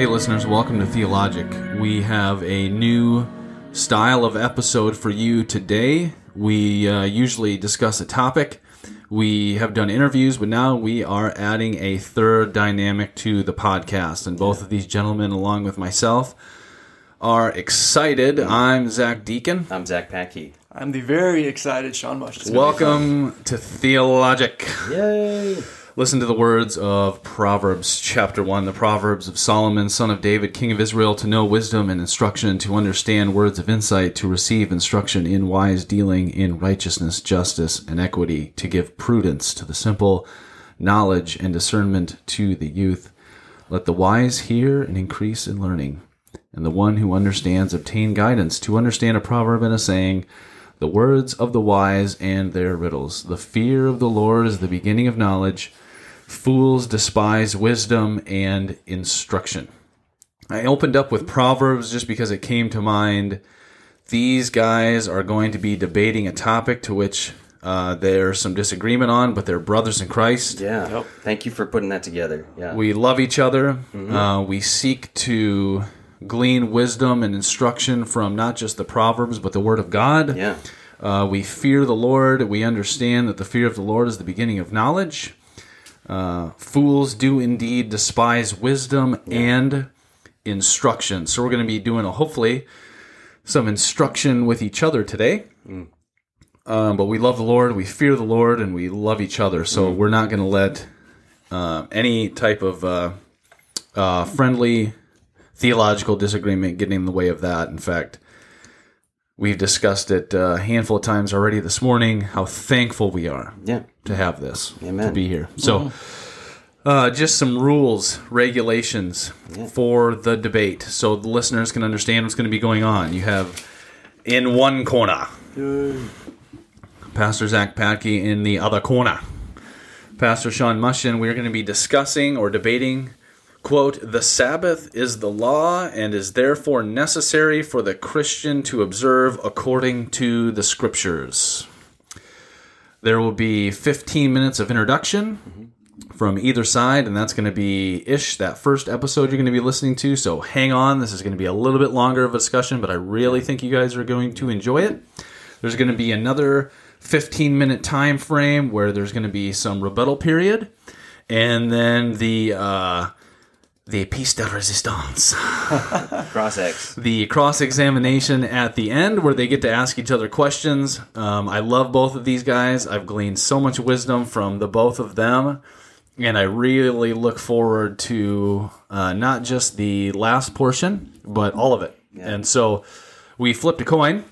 Hey, listeners, welcome to Theologic. We have a new style of episode for you today. We uh, usually discuss a topic. We have done interviews, but now we are adding a third dynamic to the podcast. And both of these gentlemen, along with myself, are excited. I'm Zach Dieken. I'm Zach Patke. I'm the very excited Sean Mush. It's gonna be Welcome to Theologic. Yay! Listen to the words of Proverbs chapter 1, the Proverbs of Solomon, son of David, king of Israel, to know wisdom and instruction, to understand words of insight, to receive instruction in wise dealing, in righteousness, justice, and equity, to give prudence to the simple, knowledge and discernment to the youth. Let the wise hear and increase in learning, and the one who understands obtain guidance, to understand a proverb and a saying, the words of the wise and their riddles. The fear of the Lord is the beginning of knowledge. Fools despise wisdom and instruction. I opened up with Proverbs just because it came to mind. These guys are going to be debating a topic to which uh, there's some disagreement on, but they're brothers in Christ. Yeah. Yep. Thank you for putting that together. Yeah. We love each other. Uh, we seek to glean wisdom and instruction from not just the Proverbs, but the Word of God. yeah. Uh, we fear the Lord. We understand that the fear of the Lord is the beginning of knowledge. Uh, fools do indeed despise wisdom and instruction. So we're going to be doing a, hopefully some instruction with each other today. Um, but we love the Lord, we fear the Lord, and we love each other. So we're not going to let uh, any type of uh, uh, friendly theological disagreement get in the way of that. In fact, we've discussed it uh, a handful of times already this morning how thankful we are Yeah. to have this, Amen. to be here. So, uh, just some rules, regulations for the debate, so the listeners can understand what's going to be going on. You have in one corner Pastor Zach Patke in the other corner. Pastor Sean Mushin, we're going to be discussing or debating, quote, the Sabbath is the law and is therefore necessary for the Christian to observe according to the scriptures. There will be 15 minutes of introduction from either side, and that's going to be ish that first episode you're going to be listening to. So hang on. This is going to be a little bit longer of a discussion, but I really think you guys are going to enjoy it. There's going to be another 15 minute time frame where there's going to be some rebuttal period, and then the uh, the piece de resistance, Cross X. the cross examination at the end where they get to ask each other questions. Um, I love both of these guys. I've gleaned so much wisdom from the both of them. And I really look forward to uh, not just the last portion, but all of it. And so we flipped a coin.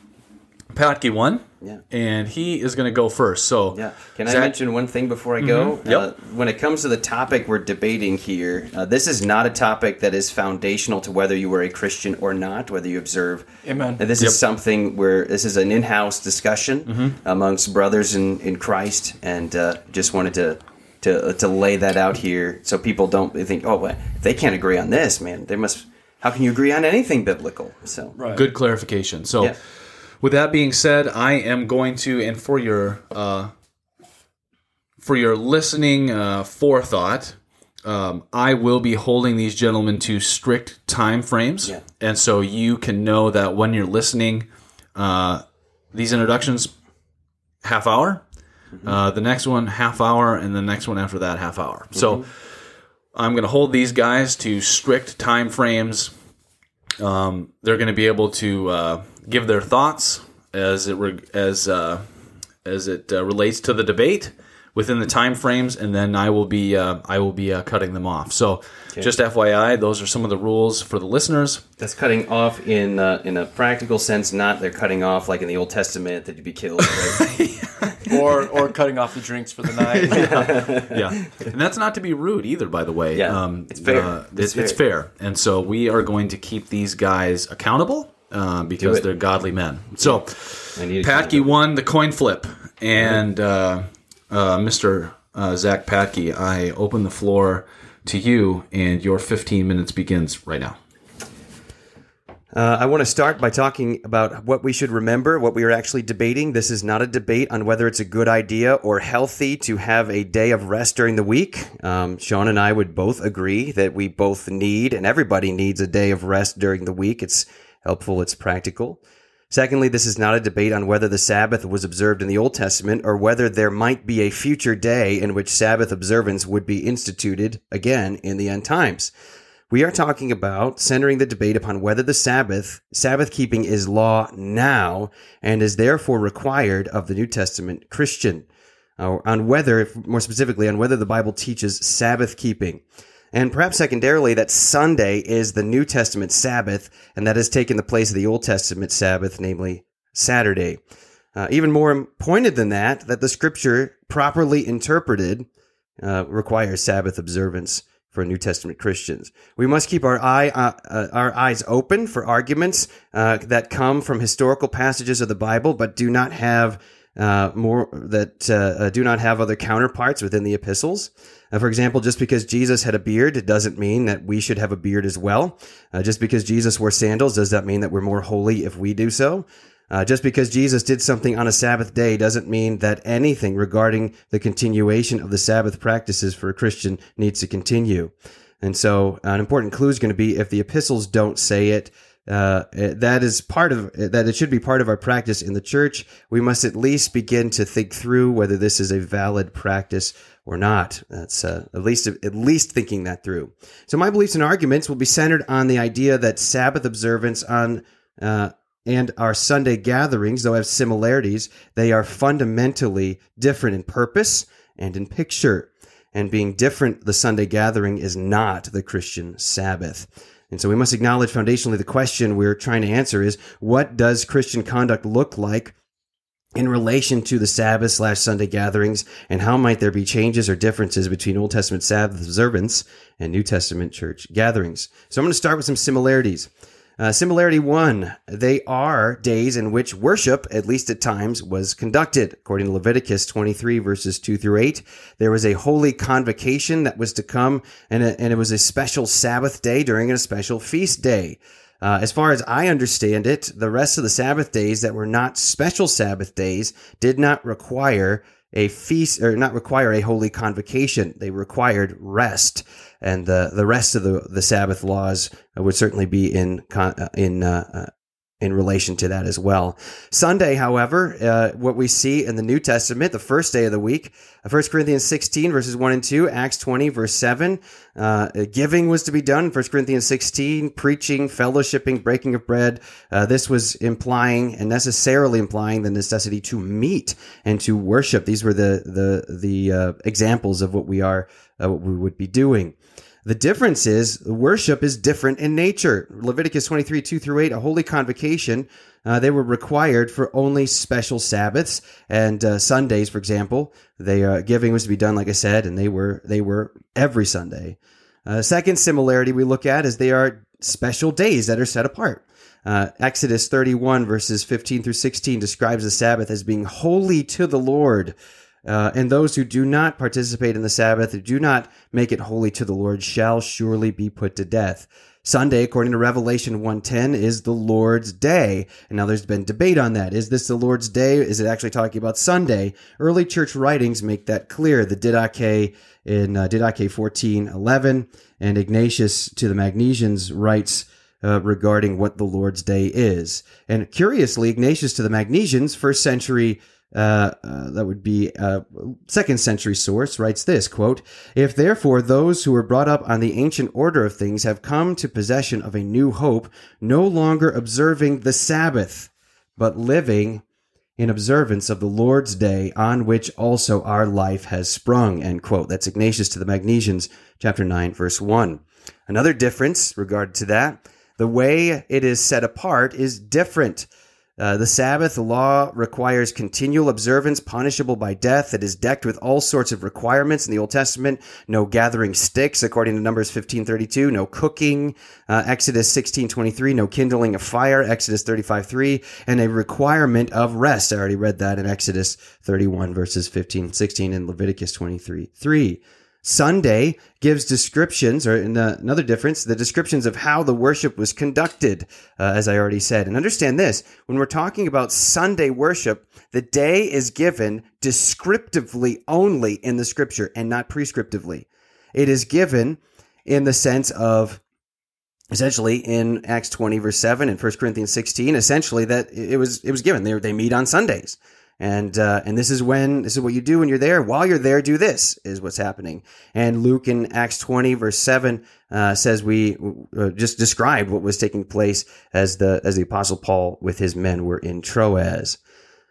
Patke won. Yeah. And he is going to go first. So Yeah. Can I Zach- Mm-hmm. mention one thing before I go? Yep. Uh, when it comes to the topic we're debating here, uh, this is not a topic that is foundational to whether you are a Christian or not, whether you observe. Amen. Uh, This Yep. is something where this is an in-house discussion Mm-hmm. amongst brothers in, in Christ, and uh, just wanted to to to lay that out here so people don't think, oh, well, if they can't agree on this, man, they must. How can you agree on anything biblical? So Right. Good clarification. So, Yeah. With that being said, I am going to, and for your uh, for your listening uh, forethought, um, I will be holding these gentlemen to strict time frames, Yeah. and so you can know that when you're listening, uh, these introductions, half hour. Uh, the next one half hour, and the next one after that half hour. So I'm going to hold these guys to strict time frames um, they're going to be able to uh, give their thoughts as it re- as uh, as it uh, relates to the debate within the time frames, and then I will be uh, I will be uh, cutting them off. So, just FYI, those are some of the rules for the listeners. that's cutting off in uh, in a practical sense. Not they're cutting off like in the Old Testament that you'd be killed. Right? or or cutting off the drinks for the night. yeah, and that's not to be rude either. By the way, Yeah, it's fair. uh, It's it's, it's fair, and so we are going to keep these guys accountable uh, because they're godly men. So, Patke won the coin flip, and uh, uh, Mr. Uh, Zach Patke, I open the floor to you, and your 15 minutes begins right now. Uh, I want to start by talking about what we should remember, what we are actually debating. This is not a debate on whether it's a good idea or healthy to have a day of rest during the week. Um, Sean and I would both agree that we both need, and everybody needs a day of rest during the week. It's helpful, it's practical. Secondly, this is not a debate on whether the Sabbath was observed in the Old Testament or whether there might be a future day in which Sabbath observance would be instituted again in the end times. We are talking about centering the debate upon whether the Sabbath, Sabbath keeping is law now and is therefore required of the New Testament Christian. or on whether, more specifically, on whether the Bible teaches Sabbath keeping. And perhaps secondarily, that Sunday is the New Testament Sabbath, and that has taken the place of the Old Testament Sabbath, namely Saturday. Uh, even more pointed than that, that the scripture properly interpreted uh, requires Sabbath observance for New Testament Christians. We must keep our eye uh, uh, our eyes open for arguments uh, that come from historical passages of the Bible, but do not have uh, more that uh, uh, do not have other counterparts within the epistles. for example, just because Jesus had a beard, it doesn't mean that we should have a beard as well. just because Jesus wore sandals, does that mean that we're more holy if we do so? Uh, just because Jesus did something on a Sabbath day doesn't mean that anything regarding the continuation of the Sabbath practices for a Christian needs to continue. And so, an important clue is going to be if the epistles don't say it, uh, that is part of that. It should be part of our practice in the church. We must at least begin to think through whether this is a valid practice or not. That's uh, at least at least thinking that through. So my beliefs and arguments will be centered on the idea that Sabbath observance on uh, and our Sunday gatherings, though have similarities, they are fundamentally different in purpose and in picture. And being different, the Sunday gathering is not the Christian Sabbath. And so we must acknowledge foundationally the question we're trying to answer is what does Christian conduct look like in relation to the Sabbath slash Sunday gatherings, and how might there be changes or differences between Old Testament Sabbath observance and New Testament church gatherings? So I'm going to start with some similarities. Uh, similarity one, they are days in which worship, at least at times, was conducted. According to Leviticus 23 verses 2 through 8, there was a holy convocation that was to come and, a, and it was a special Sabbath day during a special feast day. Uh, as far as I understand it, the rest of the Sabbath days that were not special Sabbath days did not require a feast or not require a holy convocation. They required rest, and the the rest of the the Sabbath laws would certainly be in uh, in uh, uh in relation to that as well. Sunday, however, uh, what we see in the New Testament, the first day of the week, 1 uh, Corinthians 16, verses 1 and 2, Acts 20, verse 7, uh, giving was to be done, 1 Corinthians 16, preaching, fellowshipping, breaking of bread. Uh, this was implying and necessarily implying the necessity to meet and to worship. These were the, the, the uh, examples of what we are, uh, what we would be doing. The difference is worship is different in nature. Leviticus 23, 2 through 8, a holy convocation, uh, they were required for only special Sabbaths and uh, Sundays, for example. They uh, giving was to be done, like I said, and they were they were every Sunday. Uh, second similarity we look at is they are special days that are set apart. Uh, Exodus 31 verses 15 through 16 describes the Sabbath as being holy to the Lord. Uh, and those who do not participate in the Sabbath, who do not make it holy to the Lord, shall surely be put to death. Sunday, according to Revelation 1:10, is the Lord's day. And now there's been debate on that. Is this the Lord's day? Is it actually talking about Sunday? Early church writings make that clear. The Didache in uh, Didache 14:11 and Ignatius to the Magnesians writes uh, regarding what the Lord's day is. And curiously, Ignatius to the Magnesians, first century uh, uh, that would be a second century source writes this quote if therefore those who were brought up on the ancient order of things have come to possession of a new hope no longer observing the sabbath but living in observance of the lord's day on which also our life has sprung end quote. That's ignatius to the magnesians chapter 9 verse 1 another difference regard to that the way it is set apart is different uh, the Sabbath law requires continual observance, punishable by death. It is decked with all sorts of requirements in the Old Testament. No gathering sticks, according to Numbers 15:32. No cooking, uh, Exodus 16:23. No kindling of fire, Exodus 35:3, and a requirement of rest. I already read that in Exodus 31 verses 15, 16, and Leviticus 23:3. Sunday gives descriptions, or another difference, the descriptions of how the worship was conducted, uh, as I already said. And understand this when we're talking about Sunday worship, the day is given descriptively only in the scripture and not prescriptively. It is given in the sense of essentially in Acts 20 verse 7 and 1 Corinthians 16 essentially that it was it was given they they meet on Sundays and uh, and this is when this is what you do when you're there. While you're there do this is what's happening. And Luke in Acts 20 verse 7 uh, says we uh, just described what was taking place as the as the apostle Paul with his men were in Troas.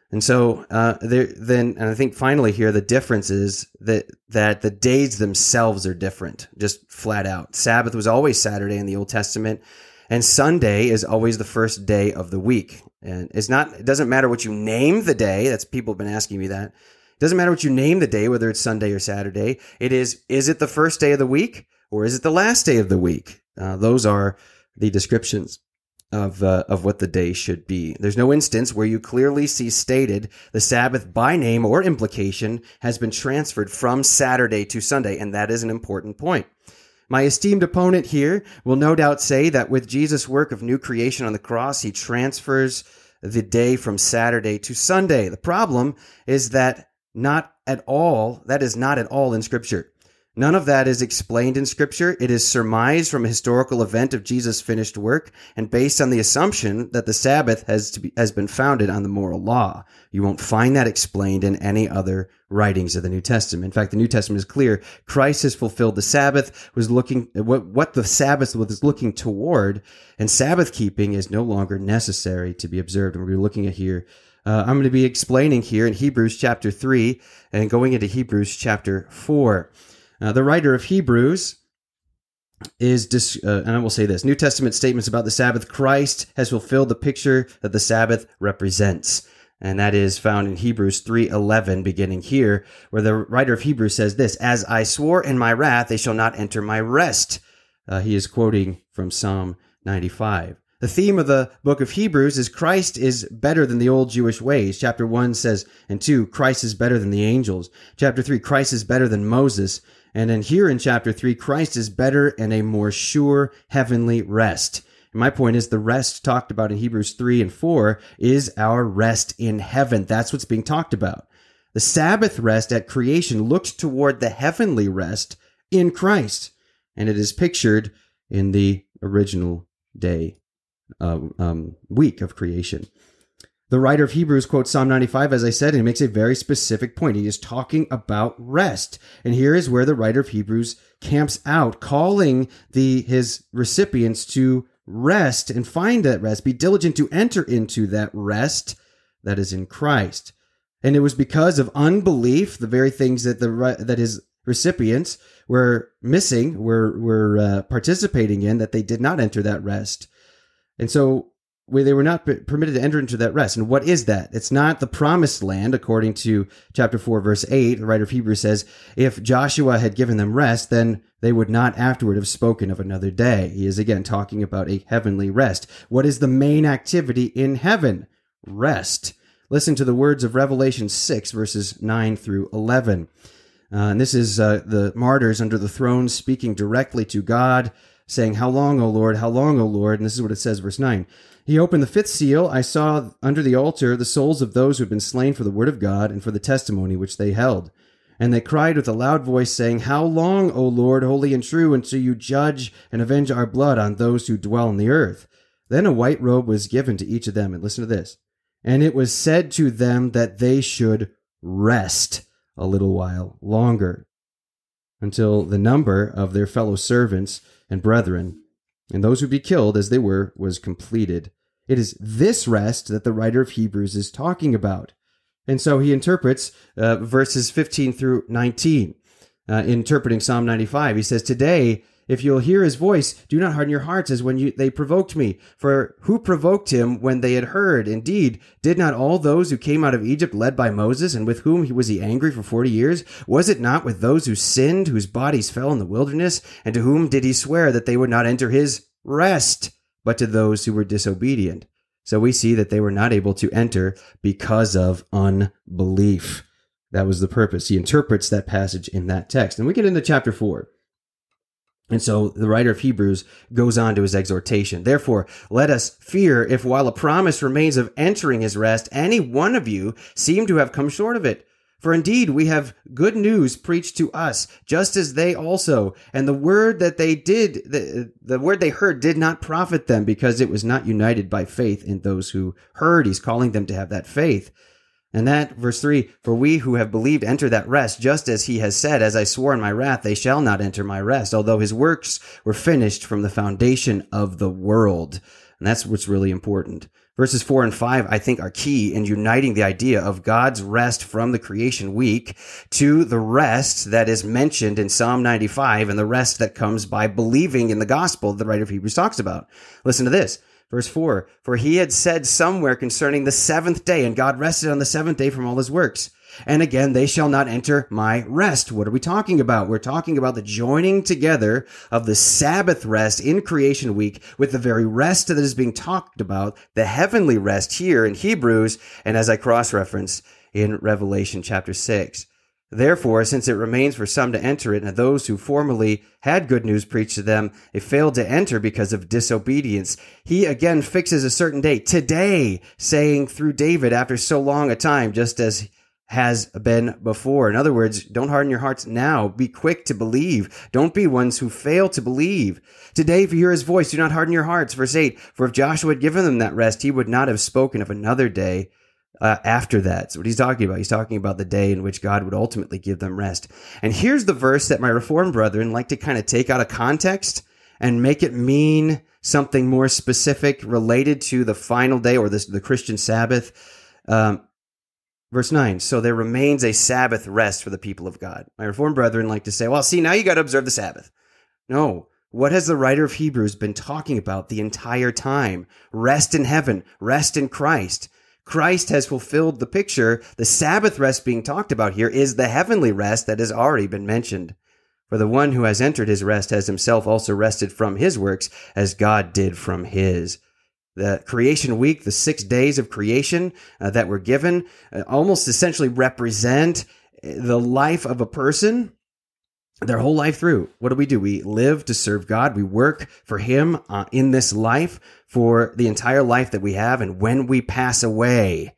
And so uh, there, then, and I think finally here the difference is that that the days themselves are different, just flat out. Sabbath was always Saturday in the Old Testament, and Sunday is always the first day of the week. And it's not. It doesn't matter what you name the day. That's people have been asking me that. It doesn't matter what you name the day, whether it's Sunday or Saturday. It is. Is it the first day of the week or is it the last day of the week? Uh, those are the descriptions of uh, of what the day should be. There's no instance where you clearly see stated the Sabbath by name or implication has been transferred from Saturday to Sunday, and that is an important point. My esteemed opponent here will no doubt say that with Jesus' work of new creation on the cross, he transfers the day from Saturday to Sunday. The problem is that not at all, that is not at all in Scripture. None of that is explained in scripture. It is surmised from a historical event of Jesus' finished work and based on the assumption that the Sabbath has be, has been founded on the moral law. You won't find that explained in any other writings of the New Testament. In fact, the New Testament is clear. Christ has fulfilled the Sabbath, was looking what, what the Sabbath was looking toward, and Sabbath keeping is no longer necessary to be observed. And we're looking at here uh, I'm going to be explaining here in Hebrews chapter 3 and going into Hebrews chapter 4. Uh, the writer of Hebrews is, dis- uh, and I will say this New Testament statements about the Sabbath. Christ has fulfilled the picture that the Sabbath represents. And that is found in Hebrews 3:11 beginning here where the writer of Hebrews says this as I swore in my wrath they shall not enter my rest. Uh, he is quoting from Psalm 95. The theme of the book of Hebrews is Christ is better than the old Jewish ways. Chapter 1 says, and 2, Christ is better than the angels. Chapter 3, Christ is better than Moses. And then here in chapter 3, Christ is better and a more sure heavenly rest. And my point is the rest talked about in Hebrews 3 and 4 is our rest in heaven. That's what's being talked about. The Sabbath rest at creation looked toward the heavenly rest in Christ. And it is pictured in the original day, um, week of creation. The writer of Hebrews quotes Psalm 95, as I said, and he makes a very specific point. He is talking about rest. And here is where the writer of Hebrews camps out, calling the his recipients to rest and find that rest, be diligent to enter into that rest that is in Christ. And it was because of unbelief, the very things that the that his recipients were missing, were were uh, participating in, that they did not enter that rest. And so where they were not permitted to enter into that rest. And what is that? It's not the promised land, according to chapter 4, verse 8. The writer of Hebrews says, if Joshua had given them rest, then they would not afterward have spoken of another day. He is again talking about a heavenly rest. What is the main activity in heaven? Rest. Listen to the words of Revelation 6, verses 9 through 11. Uh, and this is uh, the martyrs under the throne speaking directly to God, saying, How long, O Lord? How long, O Lord? And this is what it says, verse 9. He opened the fifth seal. I saw under the altar the souls of those who had been slain for the word of God and for the testimony which they held. And they cried with a loud voice, saying, How long, O Lord, holy and true, until you judge and avenge our blood on those who dwell on the earth? Then a white robe was given to each of them. And listen to this. And it was said to them that they should rest a little while longer until the number of their fellow servants and brethren and those who be killed as they were was completed. It is this rest that the writer of Hebrews is talking about. And so he interprets uh, verses 15 through 19, uh, interpreting Psalm 95. He says, Today, if you'll hear his voice, do not harden your hearts as when you, they provoked me. For who provoked him when they had heard? Indeed, did not all those who came out of Egypt led by Moses, and with whom he was he angry for forty years? Was it not with those who sinned, whose bodies fell in the wilderness? And to whom did he swear that they would not enter his rest, but to those who were disobedient? So we see that they were not able to enter because of unbelief. That was the purpose. He interprets that passage in that text. And we get into chapter 4. And so the writer of Hebrews goes on to his exhortation. Therefore, let us fear if while a promise remains of entering his rest, any one of you seem to have come short of it. For indeed we have good news preached to us, just as they also. And the word that they did, the, the word they heard did not profit them because it was not united by faith in those who heard. He's calling them to have that faith. And that, verse 3 For we who have believed enter that rest, just as he has said, As I swore in my wrath, they shall not enter my rest, although his works were finished from the foundation of the world. And that's what's really important. Verses 4 and 5, I think, are key in uniting the idea of God's rest from the creation week to the rest that is mentioned in Psalm 95 and the rest that comes by believing in the gospel the writer of Hebrews talks about. Listen to this. Verse 4 For he had said somewhere concerning the seventh day, and God rested on the seventh day from all his works. And again, they shall not enter my rest. What are we talking about? We're talking about the joining together of the Sabbath rest in creation week with the very rest that is being talked about, the heavenly rest here in Hebrews, and as I cross reference in Revelation chapter 6. Therefore, since it remains for some to enter it, and those who formerly had good news preached to them, they failed to enter because of disobedience, he again fixes a certain date, today, saying through David after so long a time, just as has been before. In other words, don't harden your hearts now. Be quick to believe. Don't be ones who fail to believe. Today, if you hear his voice, do not harden your hearts. Verse 8, for if Joshua had given them that rest, he would not have spoken of another day uh, after that. So what he's talking about, he's talking about the day in which God would ultimately give them rest. And here's the verse that my Reformed brethren like to kind of take out of context and make it mean something more specific related to the final day or this, the Christian Sabbath. Um, verse 9 so there remains a sabbath rest for the people of god my reformed brethren like to say well see now you got to observe the sabbath no what has the writer of hebrews been talking about the entire time rest in heaven rest in christ Christ has fulfilled the picture. The Sabbath rest being talked about here is the heavenly rest that has already been mentioned. For the one who has entered his rest has himself also rested from his works as God did from his. The creation week, the six days of creation uh, that were given, uh, almost essentially represent the life of a person their whole life through. What do we do? We live to serve God. We work for Him uh, in this life for the entire life that we have. And when we pass away,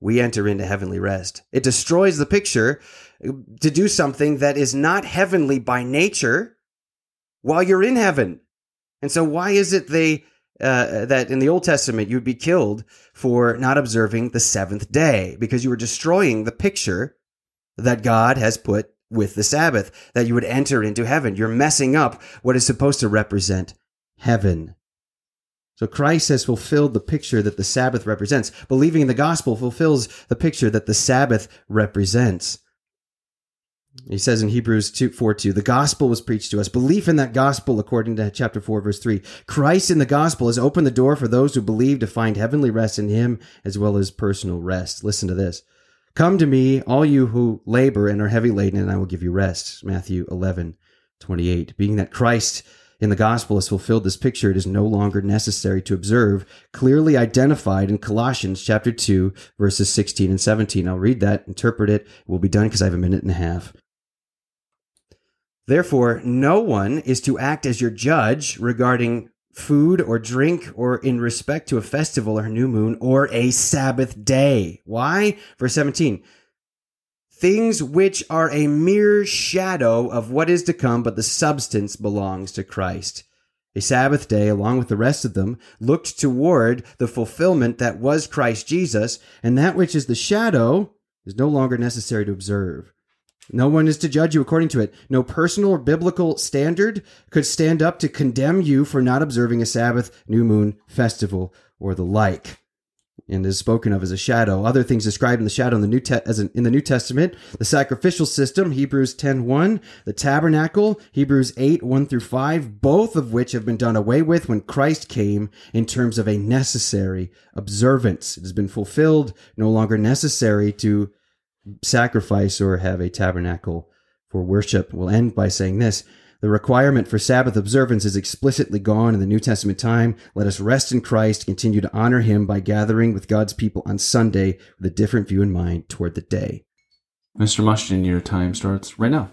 we enter into heavenly rest. It destroys the picture to do something that is not heavenly by nature while you're in heaven. And so, why is it they uh, that in the Old Testament you'd be killed for not observing the seventh day because you were destroying the picture that God has put with the Sabbath, that you would enter into heaven. You're messing up what is supposed to represent heaven. So Christ has fulfilled the picture that the Sabbath represents. Believing in the gospel fulfills the picture that the Sabbath represents. He says in Hebrews 2, 4 2, the gospel was preached to us. Belief in that gospel, according to chapter 4, verse 3. Christ in the gospel has opened the door for those who believe to find heavenly rest in him as well as personal rest. Listen to this. Come to me, all you who labor and are heavy laden, and I will give you rest. Matthew 11, 28. Being that Christ in the gospel has fulfilled this picture, it is no longer necessary to observe, clearly identified in Colossians chapter 2, verses 16 and 17. I'll read that, interpret it. We'll be done because I have a minute and a half. Therefore, no one is to act as your judge regarding food or drink or in respect to a festival or new moon or a Sabbath day. Why? Verse 17. Things which are a mere shadow of what is to come, but the substance belongs to Christ. A Sabbath day, along with the rest of them, looked toward the fulfillment that was Christ Jesus, and that which is the shadow is no longer necessary to observe. No one is to judge you according to it. No personal or biblical standard could stand up to condemn you for not observing a Sabbath, new moon, festival, or the like. And is spoken of as a shadow. Other things described in the shadow in the New Te- as in, in the New Testament: the sacrificial system, Hebrews 10:1, the tabernacle, Hebrews 8 1 through 5, both of which have been done away with when Christ came in terms of a necessary observance. It has been fulfilled, no longer necessary to sacrifice or have a tabernacle for worship. We'll end by saying this. The requirement for Sabbath observance is explicitly gone in the New Testament time. Let us rest in Christ, continue to honor him by gathering with God's people on Sunday with a different view in mind toward the day. Mr. Mushton, your time starts right now.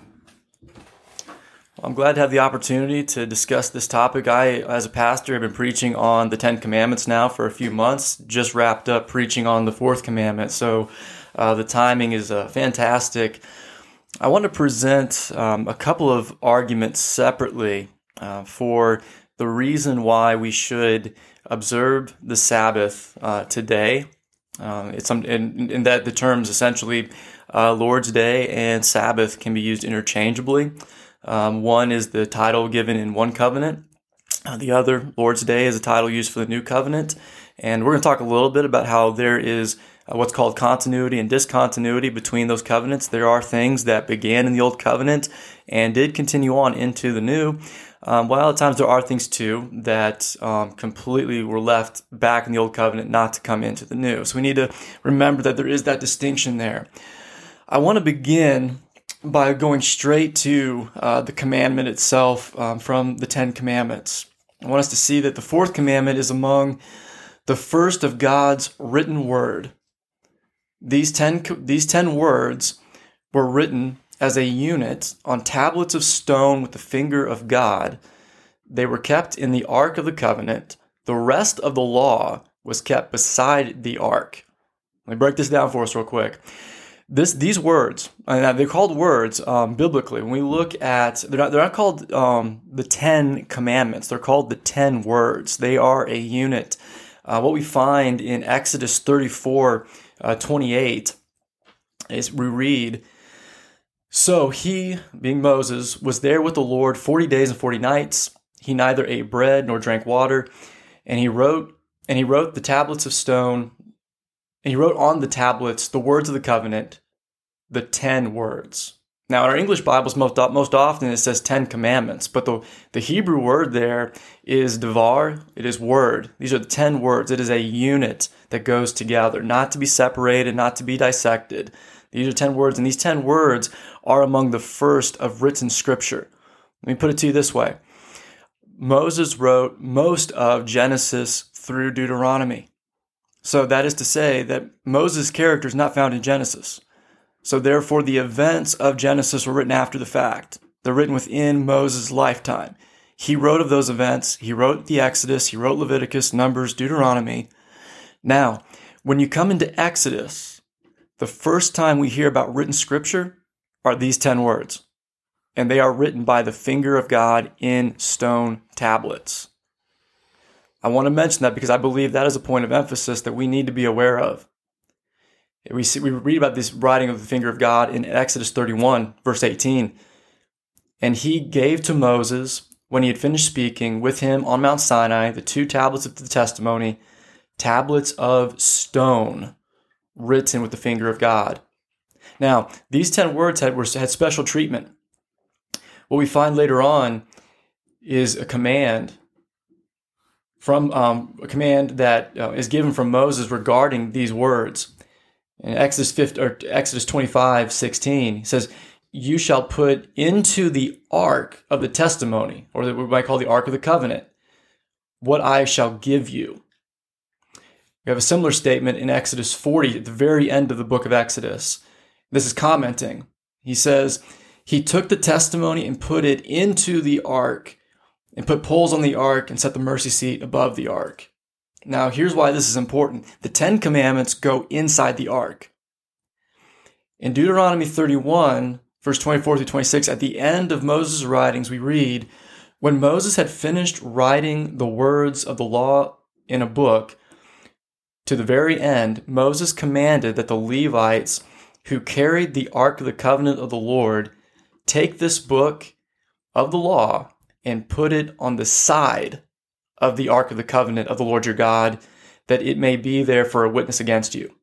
I'm glad to have the opportunity to discuss this topic. I, as a pastor, have been preaching on the Ten Commandments now for a few months. Just wrapped up preaching on the Fourth Commandment, so uh, the timing is uh, fantastic. I want to present um, a couple of arguments separately uh, for the reason why we should observe the Sabbath uh, today. Uh, it's in, in, that the terms essentially uh, Lord's Day and Sabbath can be used interchangeably. Um, one is the title given in one covenant. Uh, the other, Lord's Day, is a title used for the new covenant. And we're going to talk a little bit about how there is what's called continuity and discontinuity between those covenants. There are things that began in the old covenant and did continue on into the new. Um, while at times there are things too that um, completely were left back in the old covenant not to come into the new. So we need to remember that there is that distinction there. I want to begin by going straight to uh, the commandment itself um, from the Ten Commandments. I want us to see that the fourth commandment is among the first of God's written word. These ten, these ten words were written as a unit on tablets of stone with the finger of God. They were kept in the Ark of the Covenant. The rest of the law was kept beside the Ark. Let me break this down for us real quick. This, these words, and they're called words um, biblically. When we look at, they're not, they're not called um, the Ten Commandments. They're called the Ten Words. They are a unit. Uh, what we find in Exodus 34, uh, 28 is we read, so he, being Moses, was there with the Lord 40 days and 40 nights. He neither ate bread nor drank water, and he wrote and he wrote the tablets of stone, and he wrote on the tablets the words of the covenant, the 10 words. Now, in our English Bibles, most, most often it says 10 commandments, but the, the Hebrew word there is devar, it is word. These are the 10 words. It is a unit that goes together, not to be separated, not to be dissected. These are 10 words, and these 10 words are among the first of written scripture. Let me put it to you this way Moses wrote most of Genesis through Deuteronomy. So that is to say that Moses' character is not found in Genesis. So therefore, the events of Genesis were written after the fact. They're written within Moses' lifetime. He wrote of those events. He wrote the Exodus. He wrote Leviticus, Numbers, Deuteronomy. Now, when you come into Exodus, the first time we hear about written scripture are these 10 words, and they are written by the finger of God in stone tablets. I want to mention that because I believe that is a point of emphasis that we need to be aware of. We, see, we read about this writing of the finger of God in Exodus 31, verse 18. And he gave to Moses, when he had finished speaking with him on Mount Sinai, the two tablets of the testimony, tablets of stone written with the finger of God. Now, these 10 words had, were, had special treatment. What we find later on is a command from um, a command that uh, is given from Moses regarding these words. In Exodus 50, or Exodus 25, 16, he says, You shall put into the ark of the testimony, or what we might call the ark of the covenant, what I shall give you. We have a similar statement in Exodus 40 at the very end of the book of Exodus. This is commenting. He says, He took the testimony and put it into the ark and put poles on the ark and set the mercy seat above the ark. Now, here's why this is important the Ten Commandments go inside the ark. In Deuteronomy 31, verse 24 through 26, at the end of Moses' writings, we read, When Moses had finished writing the words of the law in a book, to the very end, Moses commanded that the Levites who carried the Ark of the Covenant of the Lord take this book of the law and put it on the side of the Ark of the Covenant of the Lord your God, that it may be there for a witness against you.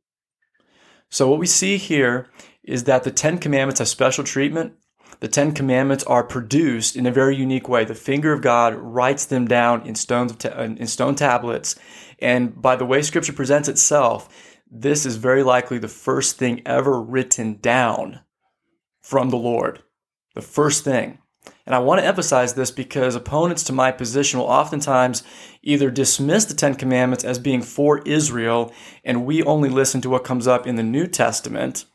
So, what we see here is that the Ten Commandments have special treatment. The Ten Commandments are produced in a very unique way. The finger of God writes them down in stones in stone tablets, and by the way Scripture presents itself, this is very likely the first thing ever written down from the Lord. The first thing. And I want to emphasize this because opponents to my position will oftentimes either dismiss the Ten Commandments as being for Israel and we only listen to what comes up in the New Testament,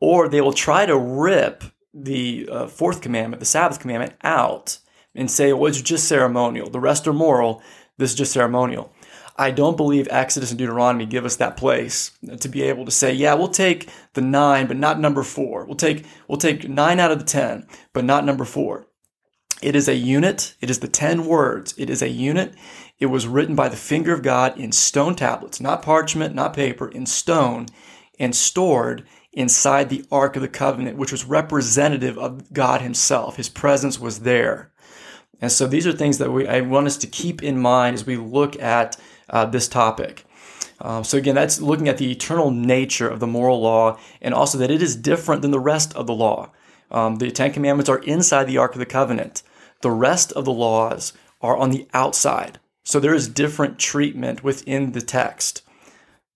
or they will try to rip the uh, fourth commandment, the Sabbath commandment, out and say, well, it's just ceremonial. The rest are moral. This is just ceremonial. I don't believe Exodus and Deuteronomy give us that place to be able to say, yeah, we'll take the nine, but not number four. We'll take we'll take nine out of the ten, but not number four. It is a unit. It is the ten words. It is a unit. It was written by the finger of God in stone tablets, not parchment, not paper, in stone, and stored inside the Ark of the Covenant, which was representative of God Himself. His presence was there. And so these are things that we, I want us to keep in mind as we look at uh, this topic. Um, so again, that's looking at the eternal nature of the moral law, and also that it is different than the rest of the law. Um, the Ten Commandments are inside the Ark of the Covenant. The rest of the laws are on the outside. So there is different treatment within the text.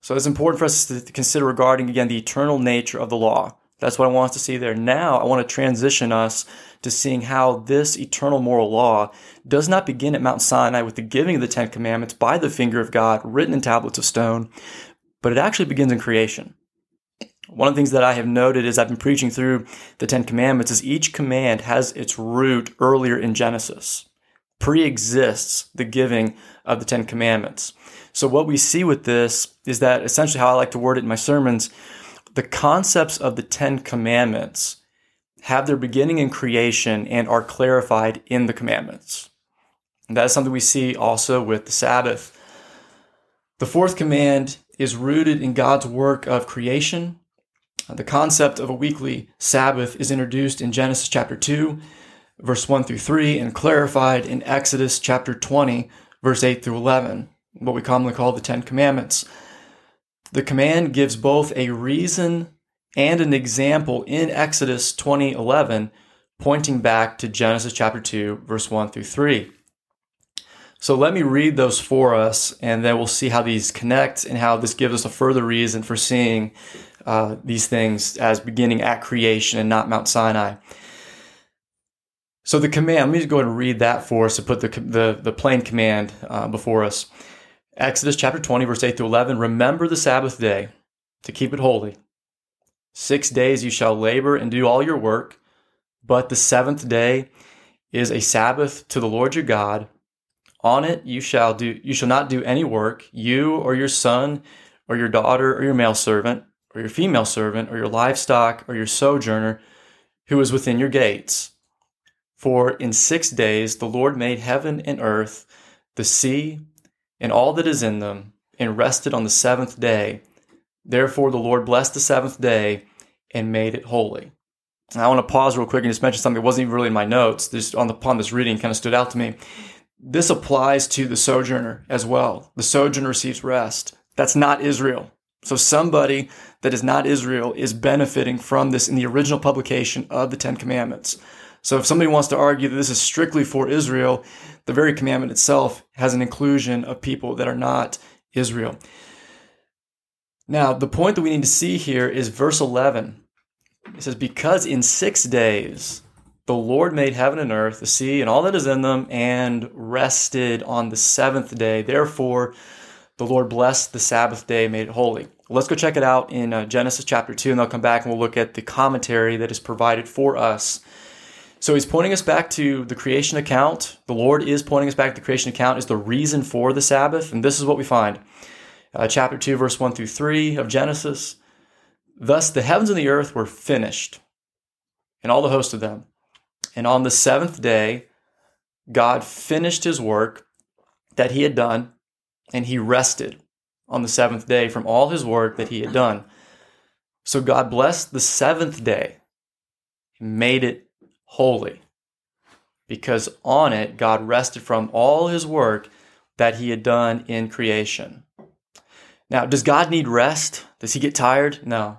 So it's important for us to consider regarding again the eternal nature of the law. That's what I want us to see there. Now I want to transition us to seeing how this eternal moral law does not begin at Mount Sinai with the giving of the Ten Commandments by the finger of God written in tablets of stone, but it actually begins in creation. One of the things that I have noted as I've been preaching through the Ten Commandments is each command has its root earlier in Genesis, pre exists the giving of the Ten Commandments. So, what we see with this is that essentially how I like to word it in my sermons the concepts of the Ten Commandments have their beginning in creation and are clarified in the commandments. And that is something we see also with the Sabbath. The fourth command is rooted in God's work of creation. Uh, the concept of a weekly Sabbath is introduced in Genesis chapter 2, verse 1 through 3, and clarified in Exodus chapter 20, verse 8 through 11, what we commonly call the Ten Commandments. The command gives both a reason and an example in Exodus 20:11 pointing back to Genesis chapter 2 verse 1 through 3. So let me read those for us and then we'll see how these connect and how this gives us a further reason for seeing uh, these things as beginning at creation and not Mount Sinai. So the command, let me just go ahead and read that for us to put the, the, the plain command uh, before us. Exodus chapter 20, verse 8 through 11 Remember the Sabbath day to keep it holy. Six days you shall labor and do all your work, but the seventh day is a Sabbath to the Lord your God. On it you shall do you shall not do any work, you or your son or your daughter or your male servant or your female servant or your livestock or your sojourner who is within your gates. For in six days the Lord made heaven and earth, the sea, and all that is in them, and rested on the seventh day. Therefore, the Lord blessed the seventh day and made it holy. I want to pause real quick and just mention something that wasn't even really in my notes. Just on the, upon this reading, kind of stood out to me. This applies to the sojourner as well. The sojourner receives rest. That's not Israel. So somebody that is not Israel is benefiting from this in the original publication of the Ten Commandments. So if somebody wants to argue that this is strictly for Israel, the very commandment itself has an inclusion of people that are not Israel. Now, the point that we need to see here is verse 11. It says, Because in six days the Lord made heaven and earth, the sea, and all that is in them, and rested on the seventh day. Therefore, the Lord blessed the Sabbath day, made it holy. Let's go check it out in uh, Genesis chapter 2, and I'll come back and we'll look at the commentary that is provided for us so he's pointing us back to the creation account. The Lord is pointing us back to the creation account is the reason for the Sabbath. And this is what we find. Uh, chapter 2, verse 1 through 3 of Genesis. Thus the heavens and the earth were finished, and all the host of them. And on the seventh day, God finished his work that he had done, and he rested on the seventh day from all his work that he had done. So God blessed the seventh day, and made it holy, because on it God rested from all his work that he had done in creation. Now, does God need rest? Does he get tired? No,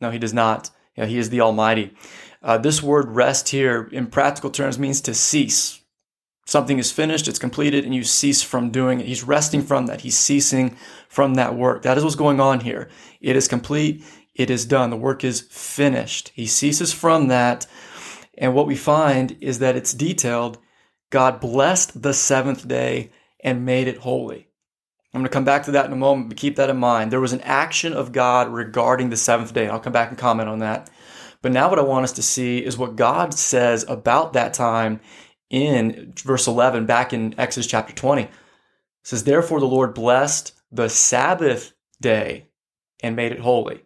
no, he does not. You know, he is the Almighty. Uh, this word rest here, in practical terms, means to cease. Something is finished, it's completed, and you cease from doing it. He's resting from that. He's ceasing from that work. That is what's going on here. It is complete. It is done. The work is finished. He ceases from that and what we find is that it's detailed God blessed the seventh day and made it holy. I'm going to come back to that in a moment, but keep that in mind. There was an action of God regarding the seventh day, I'll come back and comment on that. But now, what I want us to see is what God says about that time in verse 11, back in Exodus chapter 20. It says, Therefore, the Lord blessed the Sabbath day and made it holy.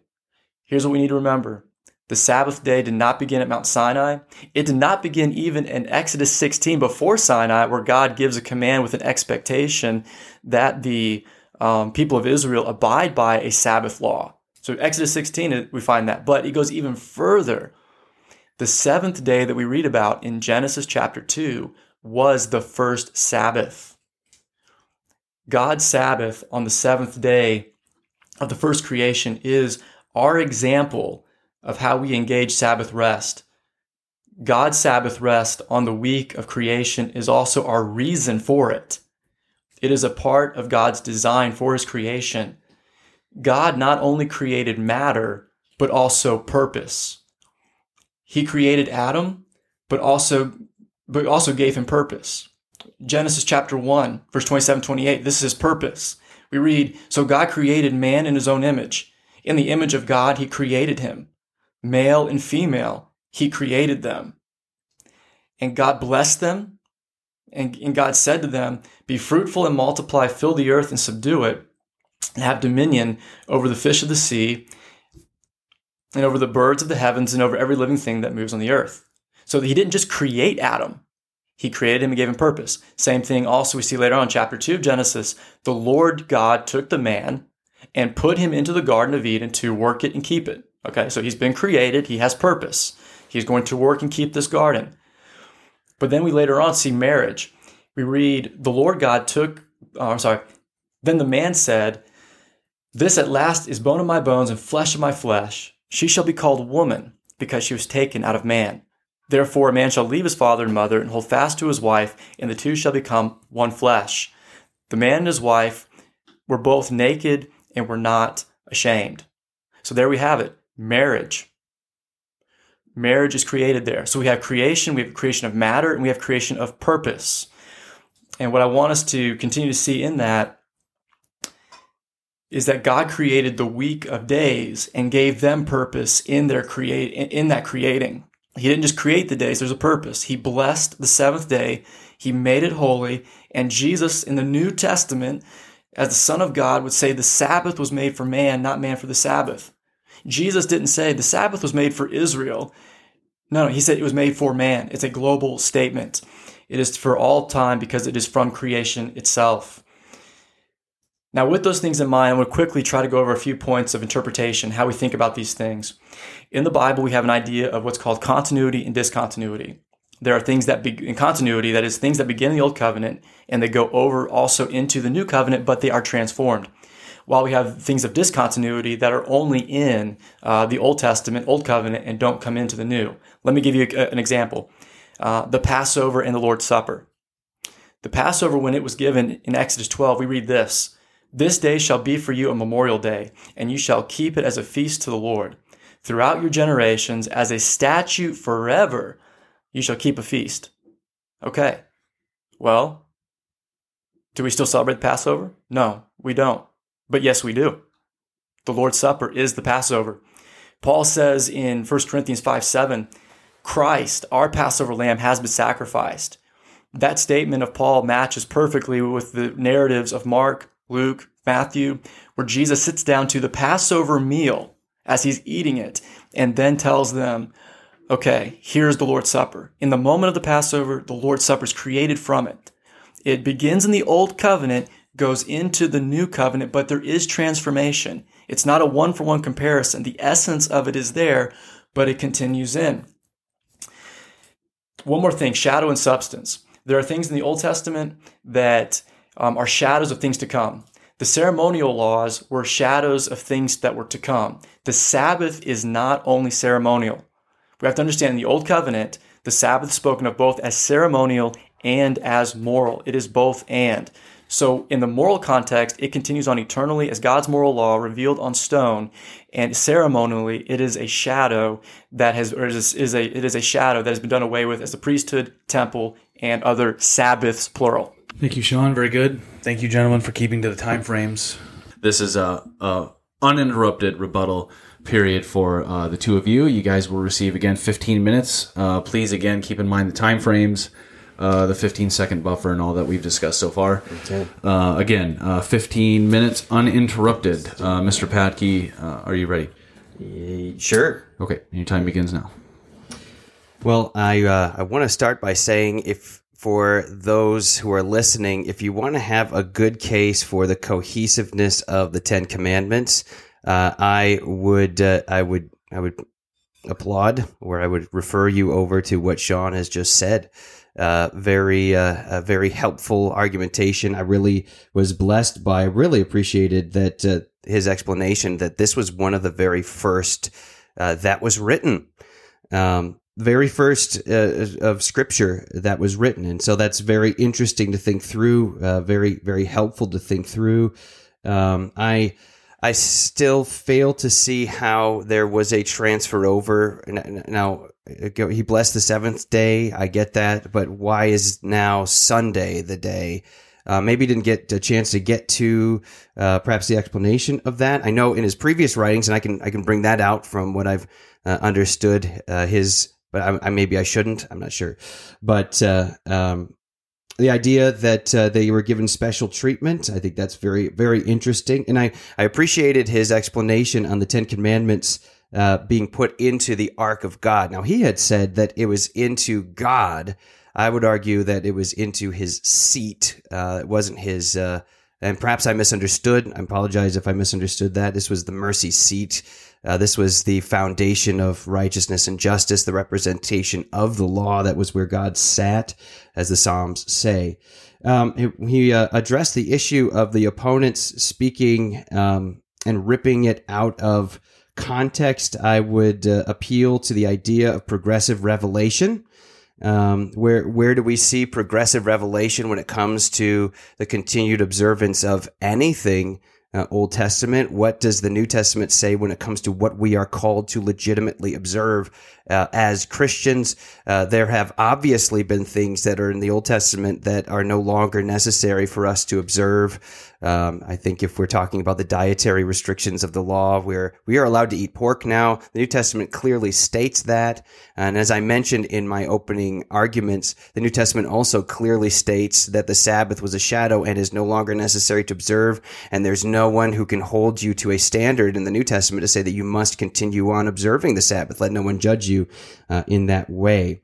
Here's what we need to remember the Sabbath day did not begin at Mount Sinai. It did not begin even in Exodus 16 before Sinai, where God gives a command with an expectation that the um, people of Israel abide by a Sabbath law. So Exodus 16, we find that. But it goes even further. The seventh day that we read about in Genesis chapter 2 was the first Sabbath. God's Sabbath on the seventh day of the first creation is our example of how we engage Sabbath rest. God's Sabbath rest on the week of creation is also our reason for it. It is a part of God's design for his creation. God not only created matter, but also purpose. He created Adam, but also, but also gave him purpose. Genesis chapter 1, verse 27 28, this is his purpose. We read, So God created man in his own image. In the image of God, he created him. Male and female, he created them. And God blessed them. And, and God said to them, Be fruitful and multiply, fill the earth and subdue it, and have dominion over the fish of the sea, and over the birds of the heavens, and over every living thing that moves on the earth. So he didn't just create Adam, he created him and gave him purpose. Same thing also we see later on, chapter 2 of Genesis. The Lord God took the man and put him into the Garden of Eden to work it and keep it. Okay, so he's been created, he has purpose. He's going to work and keep this garden. But then we later on see marriage. We read, The Lord God took, oh, I'm sorry, then the man said, This at last is bone of my bones and flesh of my flesh. She shall be called woman because she was taken out of man. Therefore, a man shall leave his father and mother and hold fast to his wife, and the two shall become one flesh. The man and his wife were both naked and were not ashamed. So there we have it marriage. Marriage is created there. So we have creation, we have creation of matter, and we have creation of purpose. And what I want us to continue to see in that is that God created the week of days and gave them purpose in their create in that creating. He didn't just create the days, there's a purpose. He blessed the seventh day, He made it holy, and Jesus in the New Testament, as the Son of God, would say the Sabbath was made for man, not man for the Sabbath. Jesus didn't say the Sabbath was made for Israel. No, he said it was made for man. It's a global statement. It is for all time because it is from creation itself. Now, with those things in mind, to quickly try to go over a few points of interpretation, how we think about these things. In the Bible, we have an idea of what's called continuity and discontinuity. There are things that be in continuity, that is, things that begin in the Old Covenant and they go over also into the New Covenant, but they are transformed. While we have things of discontinuity that are only in uh, the Old Testament, Old Covenant, and don't come into the New. Let me give you a, an example uh, the Passover and the Lord's Supper. The Passover, when it was given in Exodus 12, we read this This day shall be for you a memorial day, and you shall keep it as a feast to the Lord throughout your generations as a statute forever. You shall keep a feast. Okay. Well, do we still celebrate Passover? No, we don't. But yes, we do. The Lord's Supper is the Passover. Paul says in 1 Corinthians 5 7, Christ, our Passover lamb, has been sacrificed. That statement of Paul matches perfectly with the narratives of Mark, Luke, Matthew, where Jesus sits down to the Passover meal as he's eating it and then tells them, okay, here's the Lord's Supper. In the moment of the Passover, the Lord's Supper is created from it. It begins in the Old Covenant, goes into the New Covenant, but there is transformation. It's not a one for one comparison. The essence of it is there, but it continues in. One more thing shadow and substance. There are things in the Old Testament that um, are shadows of things to come. The ceremonial laws were shadows of things that were to come. The Sabbath is not only ceremonial. We have to understand in the Old Covenant, the Sabbath spoken of both as ceremonial and as moral. It is both and. So, in the moral context, it continues on eternally as God's moral law revealed on stone, and ceremonially, it is a shadow that has, or is, is a, it is a shadow that has been done away with as the priesthood, temple, and other Sabbaths, plural. Thank you, Sean. Very good. Thank you, gentlemen, for keeping to the time frames. This is a, a uninterrupted rebuttal period for uh, the two of you. You guys will receive again 15 minutes. Uh, please again keep in mind the time frames. Uh, the 15 second buffer and all that we've discussed so far. Uh, again, uh, 15 minutes uninterrupted. Uh, Mr. Patke, uh, are you ready? Sure. Okay, your time begins now. Well, I uh, I want to start by saying if for those who are listening, if you want to have a good case for the cohesiveness of the Ten Commandments, uh, I would uh, I would I would applaud, or I would refer you over to what Sean has just said. Uh, very uh, very helpful argumentation. I really was blessed by. Really appreciated that uh, his explanation that this was one of the very first uh, that was written. Um, very first uh, of scripture that was written. And so that's very interesting to think through uh, very very helpful to think through. Um, i i still fail to see how there was a transfer over. Now he blessed the seventh day. I get that. But why is now sunday the day? Uh, maybe didn't get a chance to get to uh, perhaps the explanation of that. I know in his previous writings, and I can I can bring that out from what I've uh, understood uh, his but I, I, maybe I shouldn't. I'm not sure. But uh, um, the idea that uh, they were given special treatment, I think that's very, very interesting. And I, I appreciated his explanation on the Ten Commandments uh, being put into the Ark of God. Now, he had said that it was into God. I would argue that it was into his seat. Uh, it wasn't his. Uh, and perhaps I misunderstood. I apologize if I misunderstood that. This was the mercy seat uh, this was the foundation of righteousness and justice, the representation of the law. That was where God sat, as the Psalms say. Um, he, uh, addressed the issue of the opponents speaking um, and ripping it out of context. I would uh, appeal to the idea of progressive revelation. Um, where where do we see progressive revelation when it comes to the continued observance of anything uh, Old Testament? What does the New Testament say when it comes to what we are called to legitimately observe uh, as Christians? Uh, there have obviously been things that are in the Old Testament that are no longer necessary for us to observe. Um, I think if we're talking about the dietary restrictions of the law, where we are allowed to eat pork now, the New Testament clearly states that. And as I mentioned in my opening arguments, the New Testament also clearly states that the Sabbath was a shadow and is no longer necessary to observe. And there's no one who can hold you to a standard in the New Testament to say that you must continue on observing the Sabbath. Let no one judge you uh, in that way.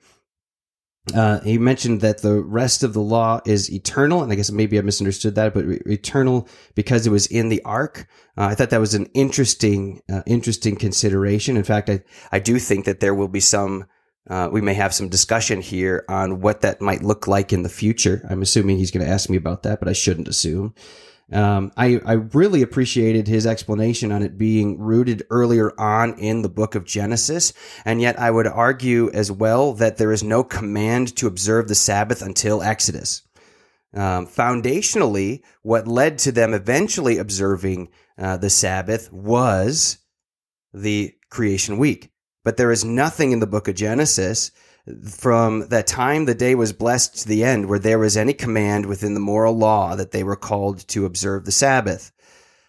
Uh, he mentioned that the rest of the law is eternal, and I guess maybe I misunderstood that, but re- eternal because it was in the ark. Uh, I thought that was an interesting, uh, interesting consideration. In fact, I I do think that there will be some. Uh, we may have some discussion here on what that might look like in the future. I'm assuming he's going to ask me about that, but I shouldn't assume. Um, I, I really appreciated his explanation on it being rooted earlier on in the book of Genesis. And yet I would argue as well that there is no command to observe the Sabbath until Exodus. Um, foundationally, what led to them eventually observing uh, the Sabbath was the creation week. But there is nothing in the book of Genesis from that time the day was blessed to the end where there was any command within the moral law that they were called to observe the Sabbath.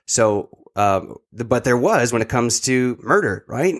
So, um, but there was when it comes to murder, right?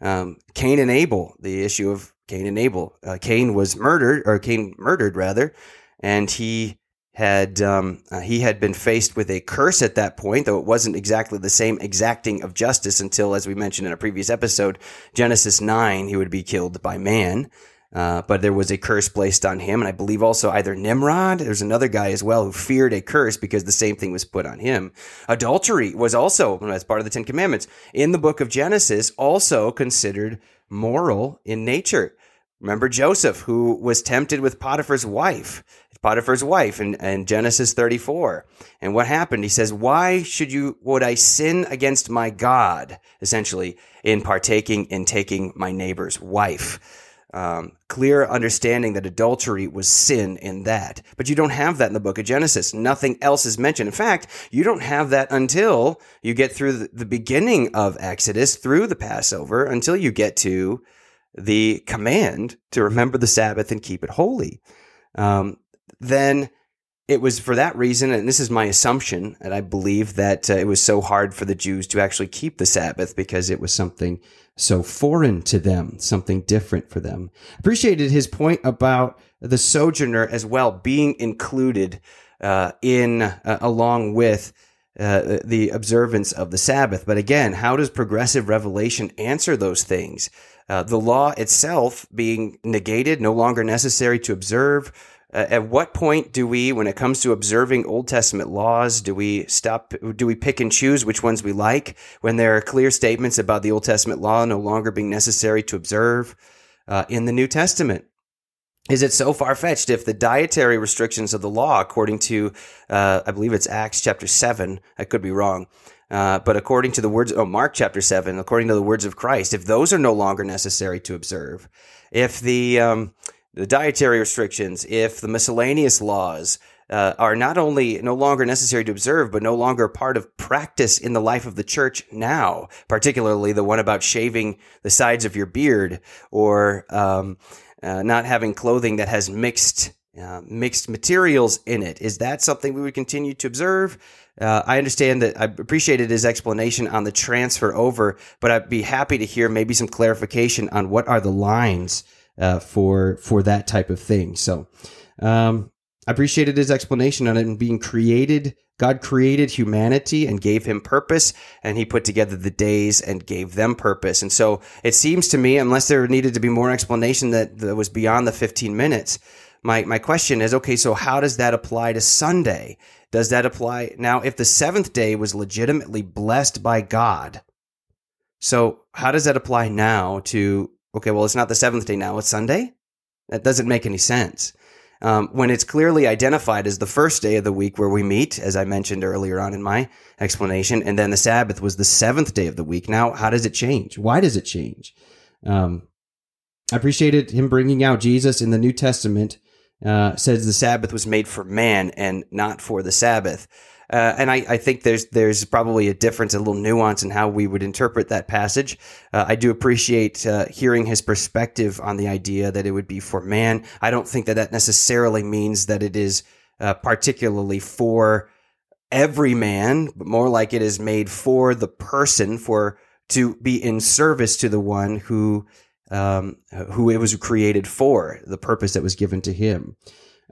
Um, Cain and Abel, the issue of Cain and Abel. Uh, Cain was murdered, or Cain murdered rather, and he had um, uh, he had been faced with a curse at that point, though it wasn't exactly the same exacting of justice until, as we mentioned in a previous episode, Genesis nine, he would be killed by man. Uh, but there was a curse placed on him, and I believe also either Nimrod. There's another guy as well who feared a curse because the same thing was put on him. Adultery was also, as part of the Ten Commandments, in the book of Genesis, also considered moral in nature. Remember Joseph, who was tempted with Potiphar's wife. Potiphar's wife in, in Genesis 34. And what happened? He says, why should you, would I sin against my God, essentially, in partaking in taking my neighbor's wife? Um, clear understanding that adultery was sin in that. But you don't have that in the book of Genesis. Nothing else is mentioned. In fact, you don't have that until you get through the, beginning of Exodus, through the Passover, until you get to the command to remember the Sabbath and keep it holy. Um, then it was for that reason, and this is my assumption, and I believe that uh, it was so hard for the Jews to actually keep the Sabbath because it was something so foreign to them, something different for them. Appreciated his point about the sojourner as well being included uh, in uh, along with uh, the observance of the Sabbath. But again, how does progressive revelation answer those things? Uh, the law itself being negated, no longer necessary to observe. Uh, at what point do we, when it comes to observing Old Testament laws, do we stop? Do we pick and choose which ones we like when there are clear statements about the Old Testament law no longer being necessary to observe uh, in the New Testament? is it so far fetched if the dietary restrictions of the law, according to, uh, I believe it's Acts chapter 7, I could be wrong, uh, but according to the words, oh, Mark chapter 7, according to the words of Christ, if those are no longer necessary to observe, if the, um, the dietary restrictions, if the miscellaneous laws, uh, are not only no longer necessary to observe, but no longer part of practice in the life of the church now, particularly the one about shaving the sides of your beard or um, uh, not having clothing that has mixed uh, mixed materials in it. Is that something we would continue to observe? Uh, I understand that I appreciated his explanation on the transfer over, but I'd be happy to hear maybe some clarification on what are the lines uh, for for that type of thing. So, um, I appreciated his explanation on it and being created. God created humanity and gave him purpose, and he put together the days and gave them purpose. And so it seems to me, unless there needed to be more explanation that, that was beyond the 15 minutes, my, my question is okay, so how does that apply to Sunday? Does that apply now if the seventh day was legitimately blessed by God? So how does that apply now to, okay, well, it's not the seventh day now, it's Sunday? That doesn't make any sense um, when it's clearly identified as the first day of the week where we meet, as I mentioned earlier on in my explanation, and then the Sabbath was the seventh day of the week. Now, how does it change? Why does it change? Um, I appreciated him bringing out Jesus in the New Testament. Uh, says the Sabbath was made for man and not for the Sabbath. Uh, and I, I, think there's there's probably a difference, a little nuance in how we would interpret that passage. Uh, I do appreciate uh, hearing his perspective on the idea that it would be for man. I don't think that that necessarily means that it is uh, particularly for every man, but more like it is made for the person, for to be in service to the one who um, who it was created for, the purpose that was given to him.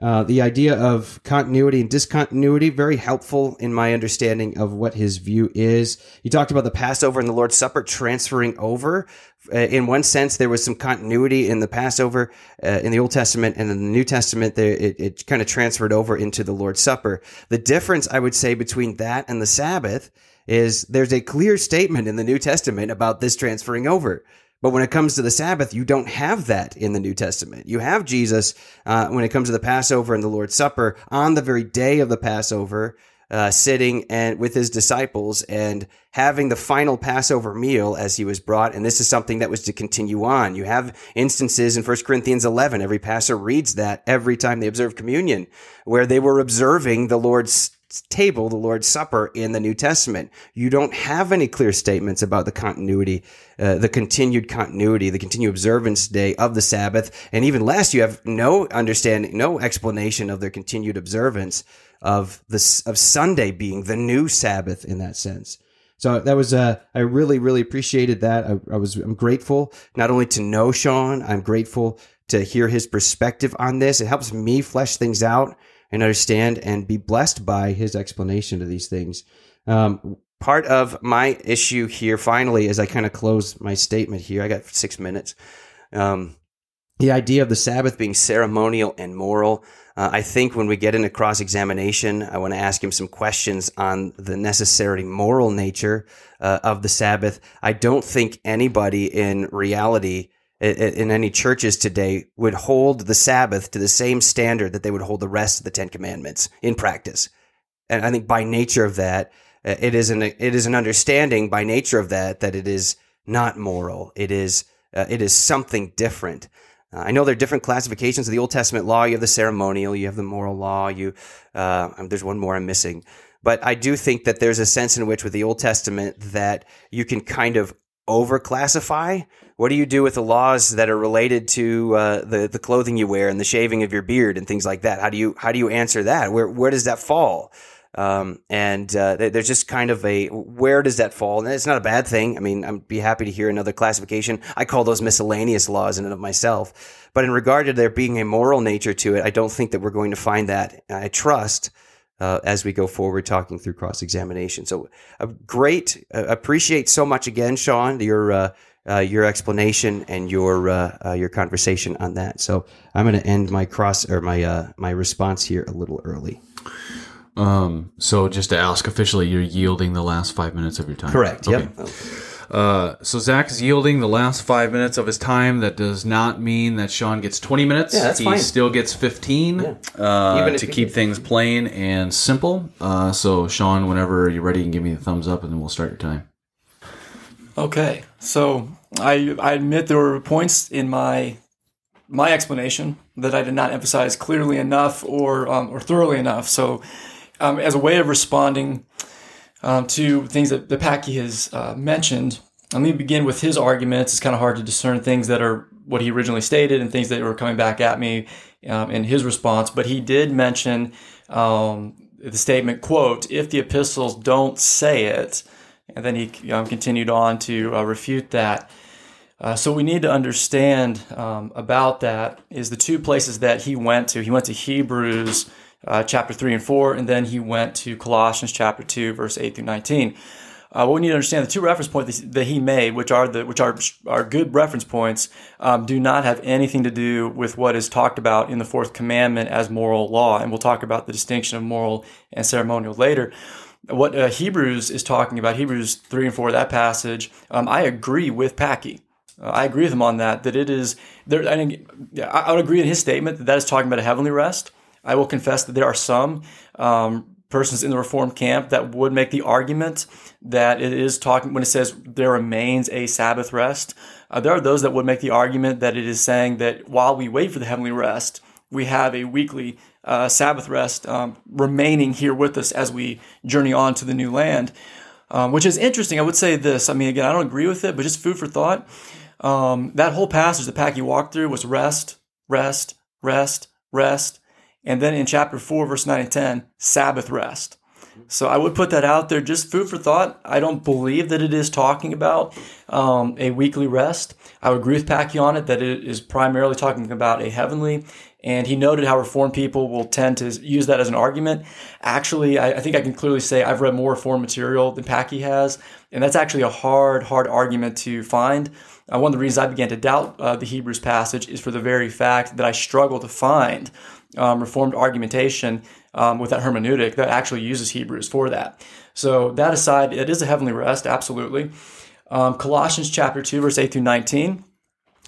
Uh, the idea of continuity and discontinuity, very helpful in my understanding of what his view is. He talked about the Passover and the Lord's Supper transferring over. Uh, in one sense, there was some continuity in the Passover uh, in the Old Testament and in the New Testament. There, it, it kind of transferred over into the Lord's Supper. The difference, I would say, between that and the Sabbath is there's a clear statement in the New Testament about this transferring over. But when it comes to the Sabbath, you don't have that in the New Testament. You have Jesus uh, when it comes to the Passover and the Lord's Supper on the very day of the Passover, uh, sitting and with his disciples and having the final Passover meal as he was brought. And this is something that was to continue on. You have instances in 1 Corinthians 11. Every pastor reads that every time they observe communion, where they were observing the Lord's table, the Lord's Supper in the New Testament. You don't have any clear statements about the continuity, uh, the continued continuity, the continued observance day of the Sabbath. And even less, you have no understanding, no explanation of their continued observance of the, of Sunday being the new Sabbath in that sense. So that was, uh, I really, really appreciated that. I, I was, I'm grateful not only to know Sean, I'm grateful to hear his perspective on this. It helps me flesh things out and understand and be blessed by his explanation of these things. Um, part of my issue here, finally, as I kind of close my statement here, I got six minutes. Um, the idea of the Sabbath being ceremonial and moral. Uh, I think when we get into cross examination, I want to ask him some questions on the necessary moral nature uh, of the Sabbath. I don't think anybody in reality in any churches today would hold the Sabbath to the same standard that they would hold the rest of the Ten Commandments in practice. And I think by nature of that, uh, it is an it is an understanding by nature of that that it is not moral. It is uh, it is something different. Uh, I know there are different classifications of the Old Testament law. You have the ceremonial, you have the moral law. You uh, there's one more I'm missing, but I do think that there's a sense in which with the Old Testament that you can kind of overclassify? What do you do with the laws that are related to uh, the the clothing you wear and the shaving of your beard and things like that? How do you how do you answer that? Where where does that fall? Um, and uh, there's just kind of a where does that fall? And it's not a bad thing. I mean, I'd be happy to hear another classification. I call those miscellaneous laws in and of myself. But in regard to there being a moral nature to it, I don't think that we're going to find that. I trust uh, as we go forward talking through cross examination. So, a great uh, appreciate so much again, Sean, your uh, uh your explanation and your uh, uh, your conversation on that. So, I'm going to end my cross or my my response here a little early. Um, so just to ask officially, you're yielding the last five minutes of your time. Correct. Okay. Yep. Uh, so Zach is yielding the last five minutes of his time. That does not mean that Sean gets 20 minutes. Yeah, that's he fine. still gets 15 Yeah. uh, to keep things plain and simple. Uh, so Sean, whenever you're ready, you can give me the thumbs up, and then we'll start your time. Okay, so I I admit there were points in my my explanation that I did not emphasize clearly enough or um, or thoroughly enough. So, um, as a way of responding um, to things that, that Patke has uh, mentioned, let me begin with his arguments. It's kind of hard to discern things that are what he originally stated and things that were coming back at me um, in his response. But he did mention um, the statement, "quote If the epistles don't say it," and then he um, continued on to uh, refute that. Uh, so we need to understand um, about that is the two places that he went to. He went to Hebrews uh, chapter three and four, and then he went to Colossians chapter two, verse eight through nineteen. Uh, what we need to understand the two reference points that he made, which are the which are are good reference points, um, do not have anything to do with what is talked about in the fourth commandment as moral law, and we'll talk about the distinction of moral and ceremonial later what uh, Hebrews is talking about, Hebrews 3 and 4, that passage, um, I agree with Patke. Uh, I agree with him on that, that it is, there, I, I would agree in his statement that that is talking about a heavenly rest. I will confess that there are some um, persons in the Reformed camp that would make the argument that it is talking, when it says there remains a Sabbath rest, uh, there are those that would make the argument that it is saying that while we wait for the heavenly rest, we have a weekly uh, Sabbath rest um, remaining here with us as we journey on to the new land, um, which is interesting. I would say this. I mean, again, I don't agree with it, but just food for thought. Um, that whole passage the Patke walked through was rest, rest, rest, rest. And then in chapter 4, verse 9 and 10, Sabbath rest. So I would put that out there, just food for thought. I don't believe that it is talking about um, a weekly rest. I would agree with Patke on it that it is primarily talking about a heavenly. And he noted how Reformed people will tend to use that as an argument. Actually, I, I think I can clearly say I've read more Reformed material than Patke has, and that's actually a hard, hard argument to find. Uh, one of the reasons I began to doubt uh, the Hebrews passage is for the very fact that I struggle to find um, Reformed argumentation um, with that hermeneutic that actually uses Hebrews for that. So that aside, it is a heavenly rest, absolutely. Um, Colossians chapter 2, verse 8 through 19.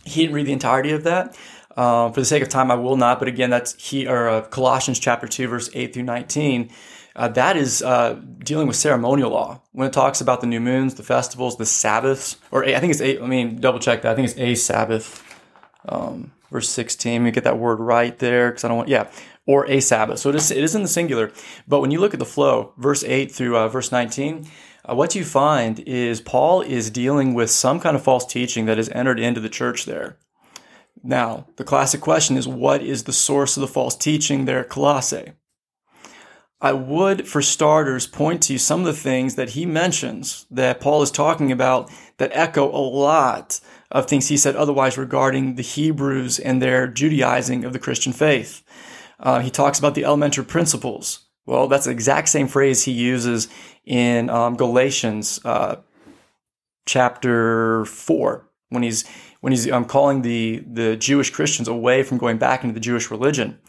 He didn't read the entirety of that. Um, for the sake of time, I will not. But again, that's he or uh, Colossians chapter 2, verse 8 through 19. Uh, that is uh, dealing with ceremonial law when it talks about the new moons, the festivals, the Sabbaths, or I think it's eight. I mean, double check that. I think it's a Sabbath. Um, verse 16. Let me get that word right there because I don't want, yeah, or a Sabbath. So it is, it is in the singular. But when you look at the flow, verse 8 through uh, verse 19, uh, what you find is Paul is dealing with some kind of false teaching that has entered into the church there. Now, the classic question is what is the source of the false teaching there at Colossae? I would, for starters, point to some of the things that he mentions that Paul is talking about that echo a lot of things he said otherwise regarding the Hebrews and their Judaizing of the Christian faith. Uh, he talks about the elementary principles. Well, that's the exact same phrase he uses in um, Galatians uh, chapter four when he's when he's um, calling the the Jewish Christians away from going back into the Jewish religion.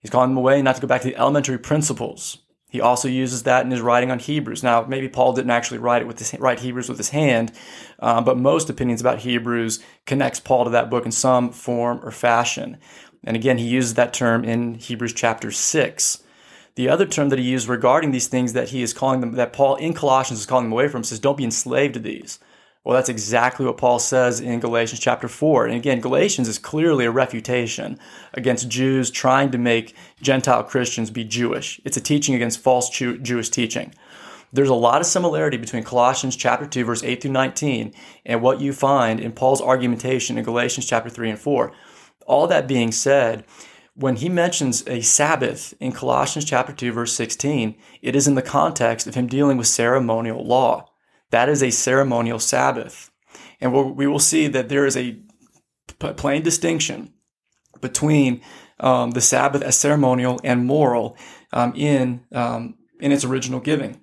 He's calling them away not to go back to the elementary principles. He also uses that in his writing on Hebrews. Now, maybe Paul didn't actually write it with his write Hebrews with his hand, uh, but most opinions about Hebrews connects Paul to that book in some form or fashion. And again, he uses that term in Hebrews chapter six. The other term that he used regarding these things that he is calling them, that Paul in Colossians is calling them away from, says, "Don't be enslaved to these." Well, that's exactly what Paul says in Galatians chapter 4. And again, Galatians is clearly a refutation against Jews trying to make Gentile Christians be Jewish. It's a teaching against false Jew- Jewish teaching. There's a lot of similarity between Colossians chapter 2 verse 8 through 19 and what you find in Paul's argumentation in Galatians chapter 3 and 4. All that being said, when he mentions a Sabbath in Colossians chapter 2 verse 16, it is in the context of him dealing with ceremonial law. That is a ceremonial Sabbath. And we will see that there is a plain distinction between um, the Sabbath as ceremonial and moral um, in um, in its original giving.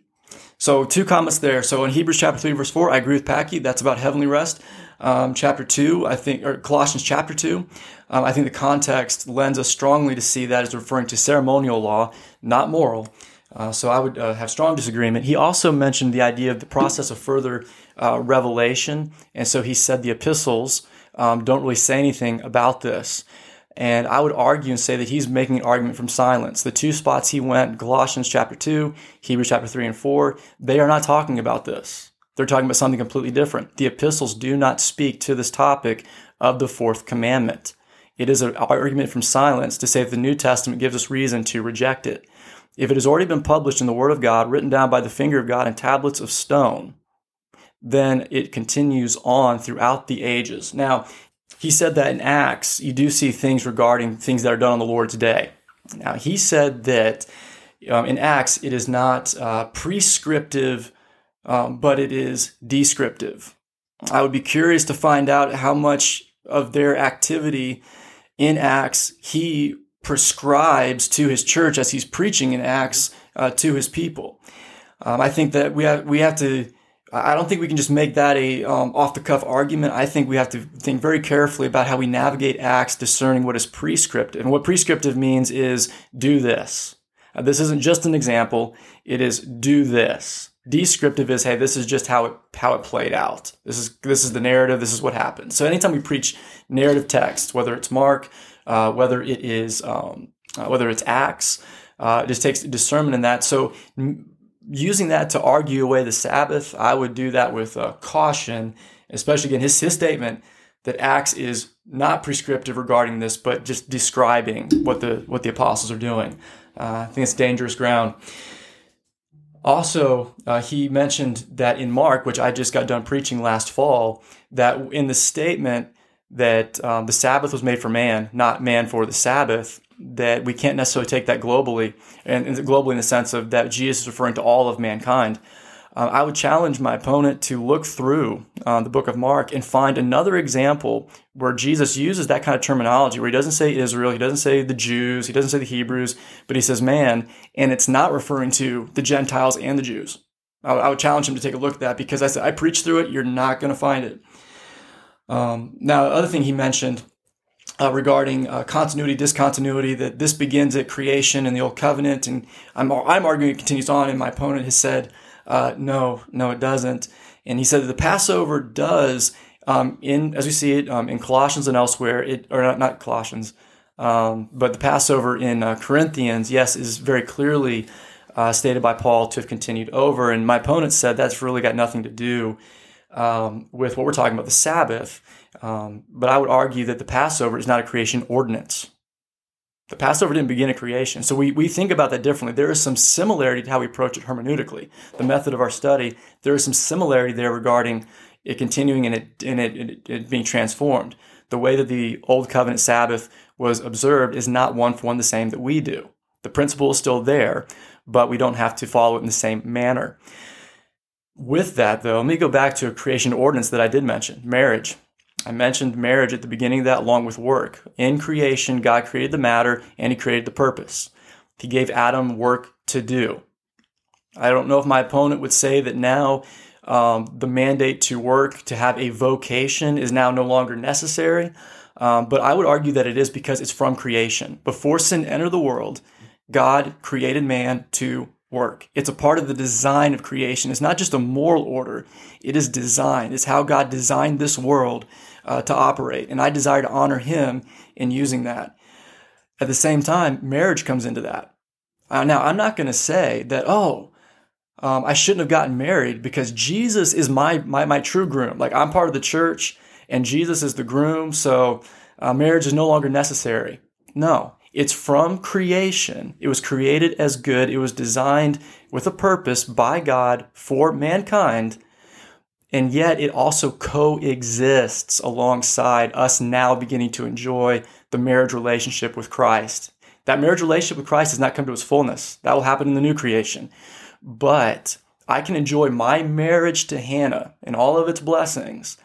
So two comments there. So in Hebrews chapter three verse four, I agree with Patke. That's about heavenly rest. Um, chapter two, I think, or Colossians chapter two, um, I think the context lends us strongly to see that as referring to ceremonial law, not moral. Uh, so I would uh, have strong disagreement. He also mentioned the idea of the process of further uh, revelation, and so he said the epistles um, don't really say anything about this. And I would argue and say that he's making an argument from silence. The two spots he went, Colossians chapter 2, Hebrews chapter 3 and 4, they are not talking about this. They're talking about something completely different. The epistles do not speak to this topic of the fourth commandment. It is an argument from silence to say that the New Testament gives us reason to reject it. If it has already been published in the Word of God, written down by the finger of God in tablets of stone, then it continues on throughout the ages. Now, he said that in Acts, you do see things regarding things that are done on the Lord's day. Now, he said that um, in Acts, it is not uh, prescriptive, um, but it is descriptive. I would be curious to find out how much of their activity in Acts he prescribes to his church as he's preaching in Acts uh, to his people. Um, I think that we have we have to I don't think we can just make that a um, off the cuff argument. I think we have to think very carefully about how we navigate acts, discerning what is prescriptive. And what prescriptive means is do this. Uh, this isn't just an example. It is do this. Descriptive is hey, this is just how it how it played out. This is this is the narrative. This is what happened. So anytime we preach narrative text, whether it's Mark, uh, whether it is um, uh, whether it's Acts, uh, it just takes discernment in that. So using that to argue away the Sabbath, I would do that with uh, caution, especially again his his statement that Acts is not prescriptive regarding this, but just describing what the what the apostles are doing. Uh, I think it's dangerous ground. Also, uh, he mentioned that in Mark, which I just got done preaching last fall, that in the statement that um, the Sabbath was made for man, not man for the Sabbath, that we can't necessarily take that globally, and, globally in the sense of that Jesus is referring to all of mankind. Uh, I would challenge my opponent to look through uh, the book of Mark and find another example where Jesus uses that kind of terminology, where he doesn't say Israel, he doesn't say the Jews, he doesn't say the Hebrews, but he says man, and it's not referring to the Gentiles and the Jews. I, I would challenge him to take a look at that because I said, I preach through it, you're not going to find it. Um, now, the other thing he mentioned uh, regarding uh, continuity, discontinuity, that this begins at creation in the Old Covenant, and I'm, I'm arguing it continues on, and my opponent has said, uh, no, no, it doesn't. And he said that the Passover does, um, in as we see it um, in Colossians and elsewhere, it or not, not Colossians, um, but the Passover in uh, Corinthians, yes, is very clearly uh, stated by Paul to have continued over. And my opponent said that's really got nothing to do um, with what we're talking about, the Sabbath. Um, but I would argue that the Passover is not a creation ordinance. The Passover didn't begin at creation. So we, we think about that differently. There is some similarity to how we approach it hermeneutically. The method of our study, there is some similarity there regarding it continuing and it, and it, it, it being transformed. The way that the Old Covenant Sabbath was observed is not one for one the same that we do. The principle is still there, but we don't have to follow it in the same manner. With that, though, let me go back to a creation ordinance that I did mention marriage. I mentioned marriage at the beginning of that along with work. In creation, God created the matter and He created the purpose. He gave Adam work to do. I don't know if my opponent would say that now um, the mandate to work, to have a vocation, is now no longer necessary. Um, but I would argue that it is because it's from creation. Before sin entered the world, God created man to work. It's a part of the design of creation. It's not just a moral order, it is design. It's how God designed this world uh, to operate. And I desire to honor Him in using that. At the same time, marriage comes into that. Uh, now, I'm not going to say that, oh, um, I shouldn't have gotten married because Jesus is my, my, my true groom. Like, I'm part of the church and Jesus is the groom, so uh, marriage is no longer necessary. No, It's from creation. It was created as good. It was designed with a purpose by God for mankind. And yet it also coexists alongside us now beginning to enjoy the marriage relationship with Christ. That marriage relationship with Christ has not come to its fullness. That will happen in the new creation. But I can enjoy my marriage to Hannah and all of its blessings,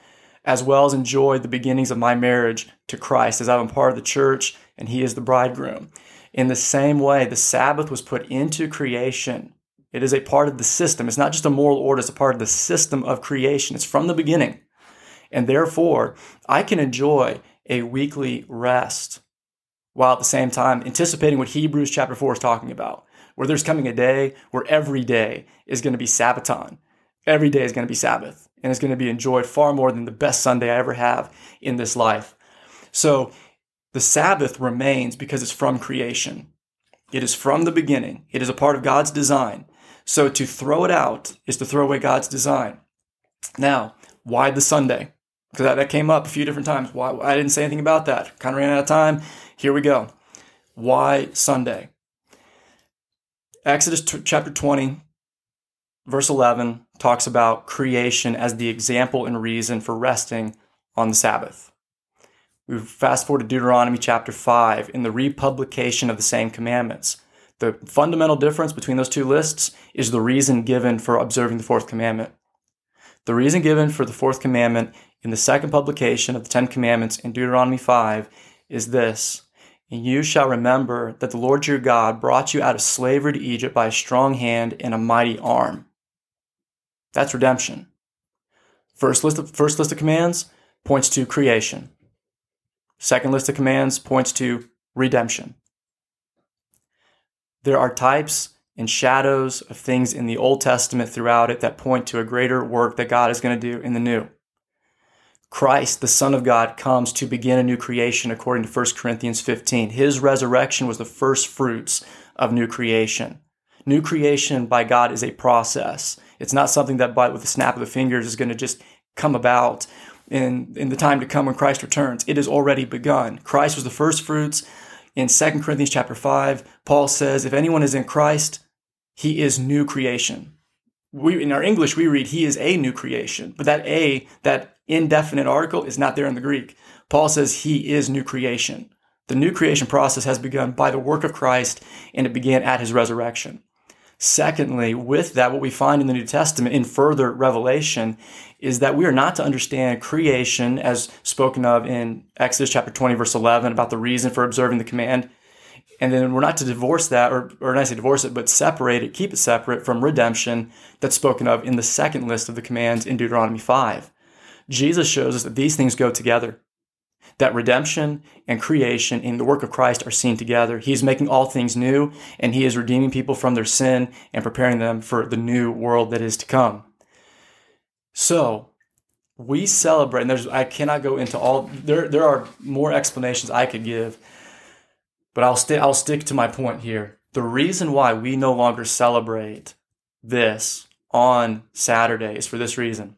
as well as enjoy the beginnings of my marriage to Christ as I'm part of the church and He is the bridegroom. In the same way, the Sabbath was put into creation. It is a part of the system. It's not just a moral order, it's a part of the system of creation. It's from the beginning. And therefore, I can enjoy a weekly rest while at the same time anticipating what Hebrews chapter 4 is talking about, where there's coming a day where every day is going to be Sabbaton. Every day is going to be Sabbath, and it's going to be enjoyed far more than the best Sunday I ever have in this life. So the Sabbath remains because it's from creation. It is from the beginning. It is a part of God's design. So to throw it out is to throw away God's design. Now, why the Sunday? Because that, that came up a few different times. Why I didn't say anything about that. Kind of ran out of time. Here we go. Why Sunday? Exodus t- chapter 20, verse 11 talks about creation as the example and reason for resting on the Sabbath. We fast forward to Deuteronomy chapter 5 in the republication of the same commandments. The fundamental difference between those two lists is the reason given for observing the fourth commandment. The reason given for the fourth commandment in the second publication of the Ten Commandments in Deuteronomy 5 is this And you shall remember that the Lord your God brought you out of slavery to Egypt by a strong hand and a mighty arm. That's redemption. First list of, first list of commands points to creation. Second list of commands points to redemption. There are types and shadows of things in the Old Testament throughout it that point to a greater work that God is going to do in the new. Christ, the Son of God, comes to begin a new creation according to 1 Corinthians 15. His resurrection was the first fruits of new creation. New creation by God is a process. It's not something that by with the snap of the fingers is going to just come about in, in the time to come when Christ returns. It has already begun. Christ was the first fruits. In 2 Corinthians chapter 5, Paul says, if anyone is in Christ, he is new creation. We, in our English, we read, he is a new creation. But that a, that indefinite article is not there in the Greek. Paul says he is new creation. The new creation process has begun by the work of Christ and it began at his resurrection. Secondly, with that, what we find in the New Testament in further revelation is that we are not to understand creation as spoken of in Exodus chapter 20, verse 11, about the reason for observing the command. And then we're not to divorce that, or, or not say divorce it, but separate it, keep it separate from redemption that's spoken of in the second list of the commands in Deuteronomy 5. Jesus shows us that these things go together that redemption and creation in the work of Christ are seen together. He is making all things new, and He is redeeming people from their sin and preparing them for the new world that is to come. So, we celebrate, and there's, I cannot go into all, there, there are more explanations I could give, but I'll, st- I'll stick to my point here. The reason why we no longer celebrate this on Saturday is for this reason.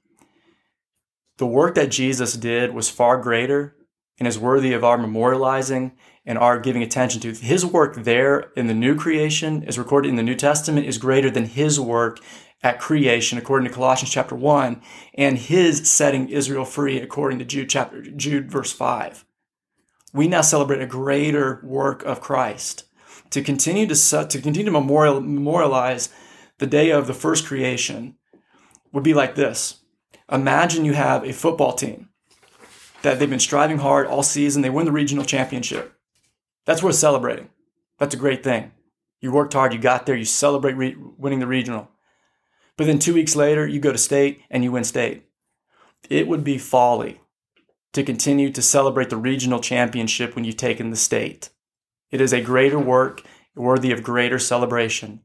The work that Jesus did was far greater and is worthy of our memorializing and our giving attention to. His work there in the new creation, as recorded in the New Testament, is greater than his work at creation, according to Colossians chapter 1, and his setting Israel free, according to Jude chapter Jude verse 5. We now celebrate a greater work of Christ. To continue to, to continue to memorial, memorialize the day of the first creation would be like this. Imagine you have a football team that they've been striving hard all season. They win the regional championship. That's worth celebrating. That's a great thing. You worked hard, you got there, you celebrate re- winning the regional. But then two weeks later, you go to state and you win state. It would be folly to continue to celebrate the regional championship when you've taken the state. It is a greater work worthy of greater celebration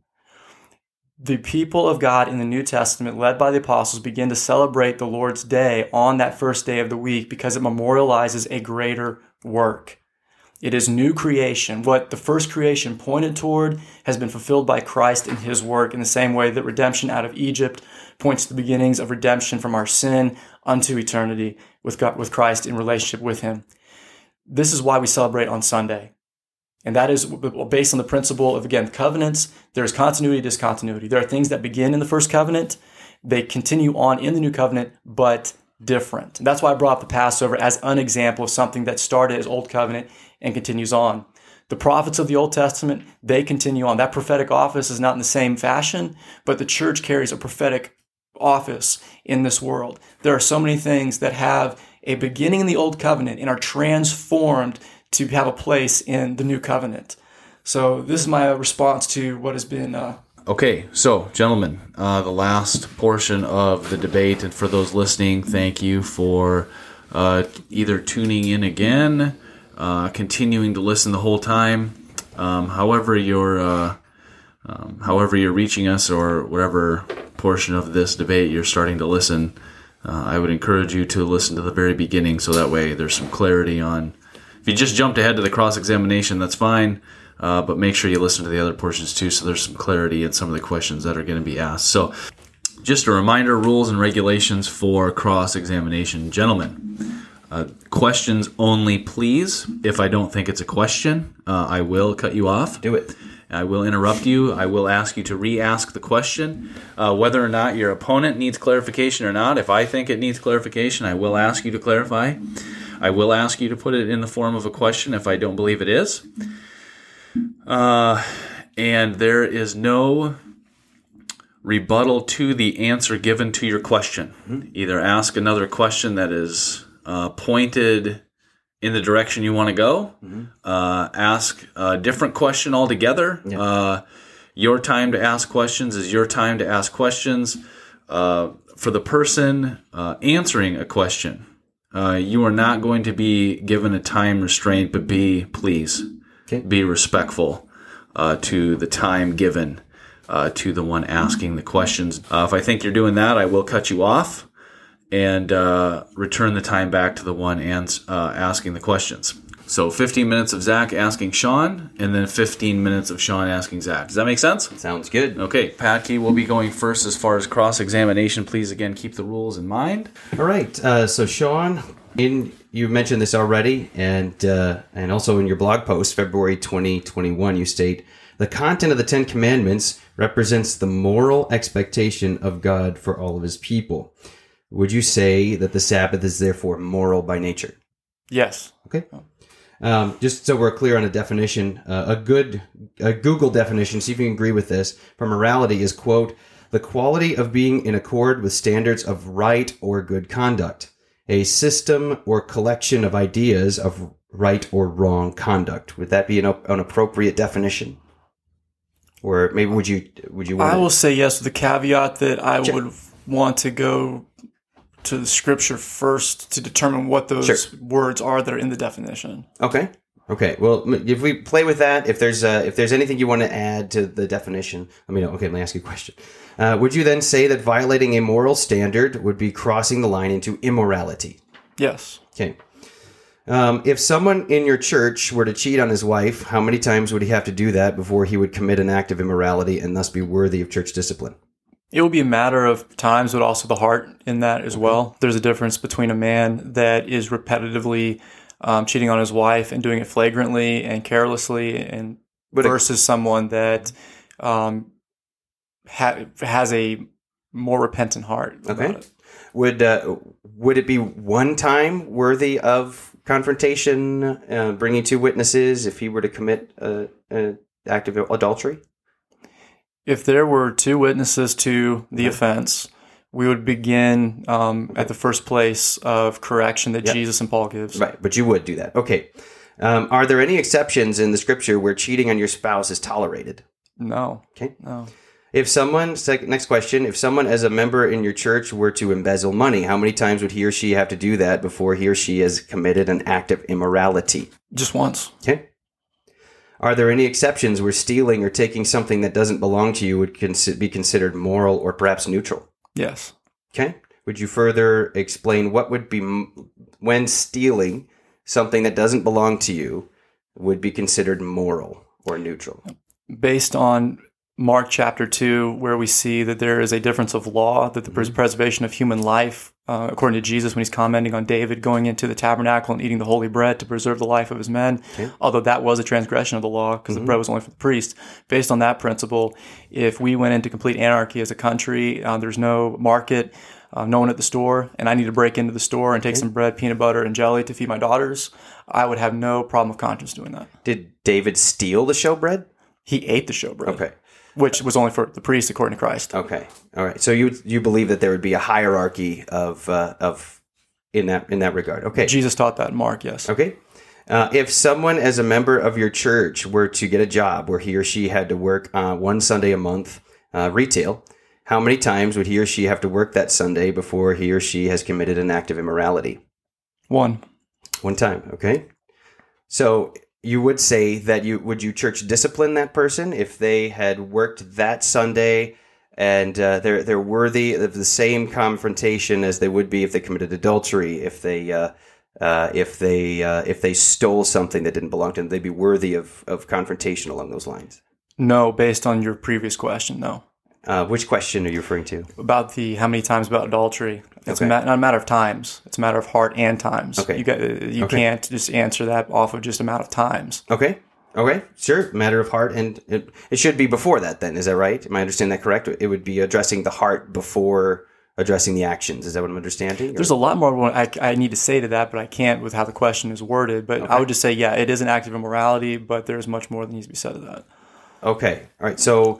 the people of God in the New Testament, led by the apostles, begin to celebrate the Lord's Day on that first day of the week because it memorializes a greater work. It is new creation. What the first creation pointed toward has been fulfilled by Christ in his work in the same way that redemption out of Egypt points to the beginnings of redemption from our sin unto eternity with God, with Christ in relationship with him. This is why we celebrate on Sunday. And that is based on the principle of, again, covenants. There's continuity, discontinuity. There are things that begin in the first covenant, they continue on in the new covenant, but different. And that's why I brought up the Passover as an example of something that started as Old Covenant and continues on. The prophets of the Old Testament, they continue on. That prophetic office is not in the same fashion, but the church carries a prophetic office in this world. There are so many things that have a beginning in the Old Covenant and are transformed to have a place in the New Covenant. So, this is my response to what has been. Uh, Okay, so gentlemen, uh, the last portion of the debate, and for those listening, thank you for uh, either tuning in again, uh, continuing to listen the whole time, um, however you're, uh, um, however you're reaching us, or whatever portion of this debate you're starting to listen. Uh, I would encourage you to listen to the very beginning, so that way there's some clarity on. If you just jumped ahead to the cross examination, that's fine. Uh, but make sure you listen to the other portions too, so there's some clarity in some of the questions that are going to be asked. So, just a reminder rules and regulations for cross examination. Gentlemen, uh, questions only, please. If I don't think it's a question, uh, I will cut you off. Do it. I will interrupt you. I will ask you to re ask the question. Uh, whether or not your opponent needs clarification or not, if I think it needs clarification, I will ask you to clarify. I will ask you to put it in the form of a question if I don't believe it is. Uh, and there is no rebuttal to the answer given to your question. Either ask another question that is uh, pointed in the direction you want to go, mm-hmm. uh, ask a different question altogether. Yeah. Uh, your time to ask questions is your time to ask questions. Uh, for the person uh, answering a question, uh, you are not going to be given a time restraint, but be, please, okay. be respectful uh, to the time given uh, to the one asking the questions. Uh, if I think you're doing that, I will cut you off and uh, return the time back to the one ans- uh, asking the questions. So 15 minutes of Zach asking Sean, and then 15 minutes of Sean asking Zach. Does that make sense? Sounds good. Okay, Patke will be going first as far as cross examination. Please again keep the rules in mind. All right. Uh, so Sean, in you mentioned this already, and uh, and also in your blog post, February 2021, you state the content of the Ten Commandments represents the moral expectation of God for all of His people. Would you say that the Sabbath is therefore moral by nature? Yes. Okay. Um, just so we're clear on a definition, uh, a good a Google definition, see if you can agree with this, for morality is quote the quality of being in accord with standards of right or good conduct a system or collection of ideas of right or wrong conduct. Would that be an, an appropriate definition? Or maybe would you would you? I will say yes, with the caveat that I would want to go to the scripture first to determine what those sure. words are that are in the definition. Okay. Okay. Well, if we play with that, if there's uh, if there's anything you want to add to the definition, let me know. Okay, let me ask you a question. Uh, would you then say that violating a moral standard would be crossing the line into immorality? Yes. Okay. Um, if someone in your church were to cheat on his wife, how many times would he have to do that before he would commit an act of immorality and thus be worthy of church discipline? It will be a matter of times, but also the heart in that as well. There's a difference between a man that is repetitively um, cheating on his wife and doing it flagrantly and carelessly, and but versus it, someone that um, ha- has a more repentant heart. Okay. Would uh, would it be one time worthy of confrontation, uh, bringing two witnesses if he were to commit an act of adultery? If there were two witnesses to the offense, we would begin um, at the first place of correction that yep. Jesus and Paul gives. Right, but you would do that. Okay. Um, are there any exceptions in the scripture where cheating on your spouse is tolerated? No. Okay. No. If someone, next question, if someone as a member in your church were to embezzle money, how many times would he or she have to do that before he or she has committed an act of immorality? Just once. Okay. Are there any exceptions where stealing or taking something that doesn't belong to you would cons- be considered moral or perhaps neutral? Yes. Okay. Would you further explain what would be when stealing something that doesn't belong to you would be considered moral or neutral? Based on Mark chapter 2, where we see that there is a difference of law, that the mm-hmm. preservation of human life uh, according to Jesus when he's commenting on David going into the tabernacle and eating the holy bread to preserve the life of his men, although that was a transgression of the law because the bread was only for the priest. Based on that principle, if we went into complete anarchy as a country, uh, there's no market, uh, no one at the store, and I need to break into the store and take some bread, peanut butter, and jelly to feed my daughters, I would have no problem of conscience doing that. Did David steal the showbread? He ate the showbread, Okay. Which was only for the priest according to Christ. Okay. All right. So you you believe that there would be a hierarchy of uh, of in that in that regard. Okay. Jesus taught that in Mark, yes. Okay. Uh, if someone, as a member of your church, were to get a job where he or she had to work uh, one Sunday a month uh, retail, how many times would he or she have to work that Sunday before he or she has committed an act of immorality? One. One time. Okay. So you would say that you would you church discipline that person if they had worked that Sunday and uh, they're they're worthy of the same confrontation as they would be if they committed adultery, if they uh, uh, if they uh, if they stole something that didn't belong to them, they'd be worthy of of confrontation along those lines. No, based on your previous question, no. Uh, which question are you referring to? About the how many times about adultery. It's Okay. a ma- not a matter of times. It's a matter of heart and times. Okay. You got you Okay. can't just answer that off of just amount of times. Okay. Okay, sure. Matter of heart, and it, it should be before that. Then is that right? Am I understanding that correct? It would be addressing the heart before addressing the actions. Is that what I'm understanding? Or- There's a lot more I, I need to say to that, but I can't with how the question is worded. But I would just say, yeah, it is an act of immorality, but there's much more that needs to be said to that. Okay. All right. So,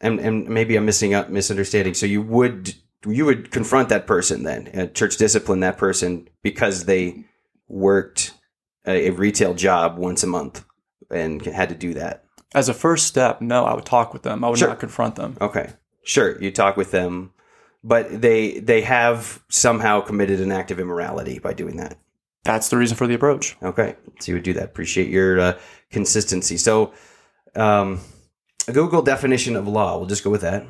and and maybe I'm missing up misunderstanding. So you would you would confront that person then, uh, church discipline that person because they worked a, a retail job once a month and had to do that. As a first step, no, I would talk with them. I would Sure. not confront them. Okay. Sure. You talk with them, but they they have somehow committed an act of immorality by doing that. That's the reason for the approach. Okay, so you would do that. Appreciate your uh, consistency. So, um, a Google definition of law, we'll just go with that,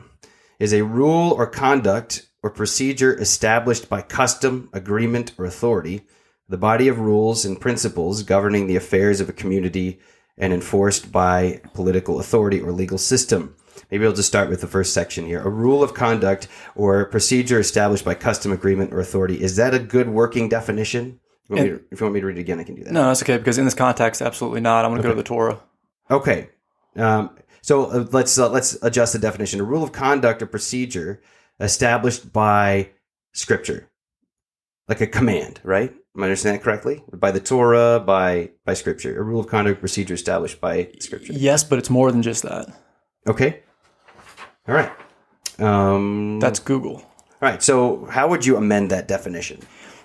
is a rule or conduct or procedure established by custom, agreement, or authority, the body of rules and principles governing the affairs of a community and enforced by political authority or legal system. Maybe I'll just start with the first section here. A rule of conduct or procedure established by custom, agreement, or authority. Is that a good working definition? If you want me to- if you want me to read it again, I can do that. No, that's okay because in this context, absolutely not. I'm going to go to the Torah. Okay. Um, so uh, let's uh, let's adjust the definition. A rule of conduct or procedure established by Scripture, like a command, right? Am I understanding that correctly? By the Torah, by by Scripture, a rule of conduct procedure established by Scripture. Yes, but it's more than just that. Okay. All right. Um, That's Google. all right. So how would you amend that definition?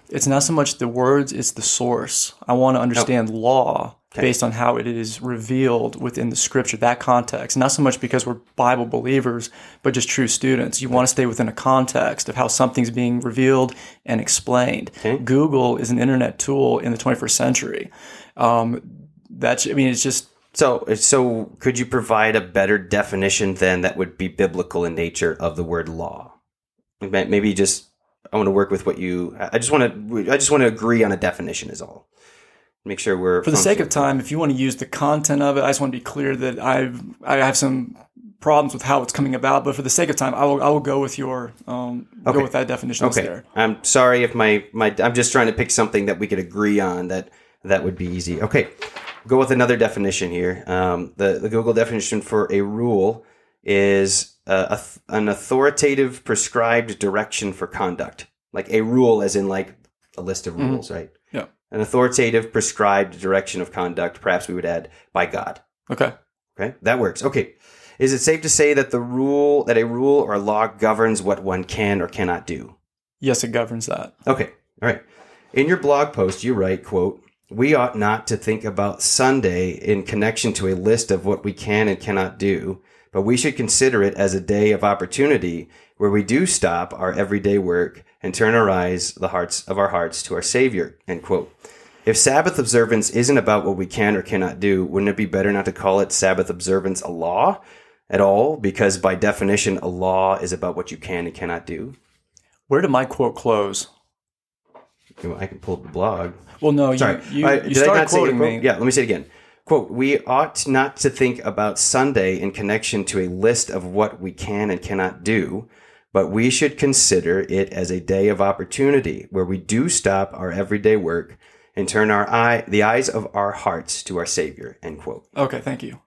It's not so much the words, it's the source. I want to understand law based on how it is revealed within the scripture, that context. Not so much because we're Bible believers, but just true students. You want to stay within a context of how something's being revealed and explained. Google is an internet tool in the 21st century. Um, that's, I mean, it's just So, so could you provide a better definition then that would be biblical in nature of the word law? Maybe just I want to work with what you. I just want to. I just want to agree on a definition. Is all. Make sure we're for the sake of time, if you want to use the content of it, I just want to be clear that I've I have some problems with how it's coming about. But for the sake of time, I will I will go with your um, Okay. go with that definition Okay, there. I'm sorry if my my. I'm just trying to pick something that we could agree on that that would be easy. Okay, go with another definition here. Um, the the Google definition for a rule is uh, a, an authoritative prescribed direction for conduct, like a rule, as in like a list of rules, right? An authoritative prescribed direction of conduct. Perhaps we would add by God. Okay. Okay, that works. Okay, is it safe to say that the rule that a rule or law governs what one can or cannot do? Yes, it governs that. Okay. All right. In your blog post, you write, quote, we ought not to think about Sunday in connection to a list of what we can and cannot do, but we should consider it as a day of opportunity where we do stop our everyday work and turn our eyes, the hearts of our hearts to our Savior, end quote. If Sabbath observance isn't about what we can or cannot do, wouldn't it be better not to call it Sabbath observance a law at all? Because by definition, a law is about what you can and cannot do. Where did my quote close? I can pull up the blog. Well, no, Sorry, you you, I- did I not say quoting quote? me. Yeah, let me say it again. Quote: We ought not to think about Sunday in connection to a list of what we can and cannot do, but we should consider it as a day of opportunity where we do stop our everyday work and turn our eye, the eyes of our hearts to our Savior. End quote. Okay, thank you.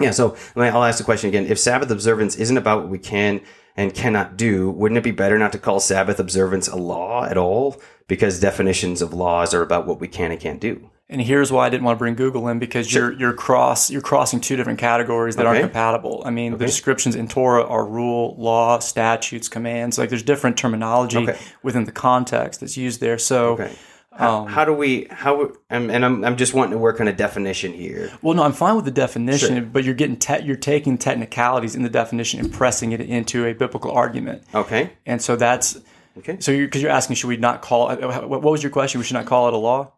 Yeah, so I'll ask the question again. If Sabbath observance isn't about what we can and cannot do, wouldn't it be better not to call Sabbath observance a law at all? Because definitions of laws are about what we can and can't do. And here's why I didn't want to bring Google in because you're you're cross you're crossing two different categories that aren't compatible. I mean, the descriptions in Torah are rule, law, statutes, commands. Like there's different terminology Okay. within the context that's used there. So, Okay. How, um, how do we, how, and I'm, I'm just wanting to work on a definition here. well, no, I'm fine with the definition, Sure. but you're getting te- you're taking technicalities in the definition and pressing it into a biblical argument. Okay. And so that's Okay. so you're because you're asking, should we not call? What was your question? We should not call it a law.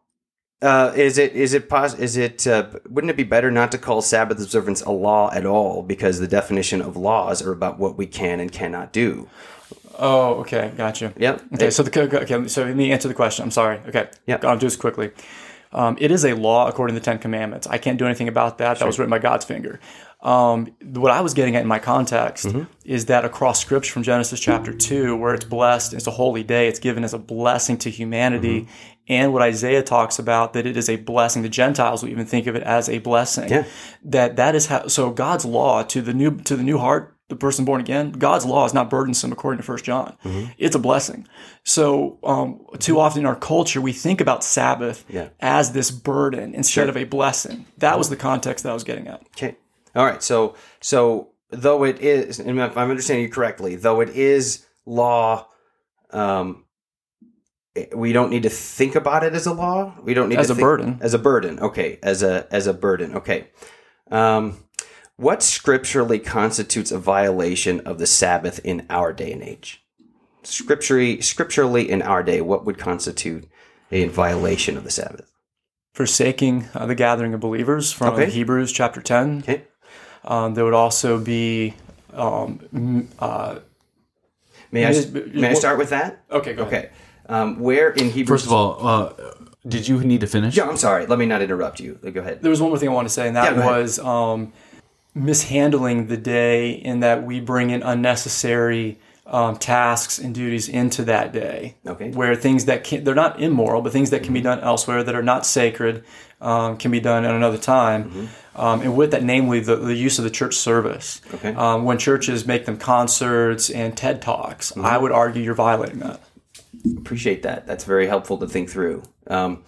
Uh, is it is it pos- is it uh, wouldn't it be better not to call Sabbath observance a law at all because the definition of laws are about what we can and cannot do. Oh, okay, gotcha. Yep. Okay, so the okay, so let me answer the question. I'm sorry. Okay, Yep. I'll do this quickly. Um, it is a law according to the Ten Commandments. I can't do anything about that. That was written by God's finger. Um, what I was getting at in my context Mm-hmm. is that across Scripture from Genesis chapter two, where it's blessed, it's a holy day. It's given as a blessing to humanity, Mm-hmm. And what Isaiah talks about that it is a blessing. The Gentiles will even think of it as a blessing. Yeah. That that is how. So God's law to the new to the new heart, the person born again. God's law is not burdensome according to First John. It's a blessing. So um, too often in our culture, we think about Sabbath Yeah. as this burden instead of a blessing. That was the context that I was getting at. Okay. All right. So so though it is, and if I'm understanding you correctly, though it is law, um, we don't need to think about it as a law. We don't need As to a think- burden. As a burden. Okay. As a as a burden. Okay. Um, what scripturally constitutes a violation of the Sabbath in our day and age? Scripturally, scripturally in our day, what would constitute a violation of the Sabbath? Forsaking uh, the gathering of believers from Okay. Hebrews chapter 10. Okay. Um, there would also be. Um, uh, May I may I start with that? okay, go ahead. Okay. Um, where in Hebrews? First of all, uh, did you need to finish? Yeah, I'm sorry. Let me not interrupt you. Go ahead. There was one more thing I want to say, and that Yeah, go ahead. was um, mishandling the day in that we bring in unnecessary um, tasks and duties into that day. Okay. Where things that can, they're not immoral, but things that can be done elsewhere that are not sacred um, can be done at another time. Mm-hmm. Um, and with that, namely the, the use of the church service. Okay. Um, when churches make them concerts and TED Talks, Mm-hmm. I would argue you're violating that. Appreciate that. That's very helpful to think through. Um,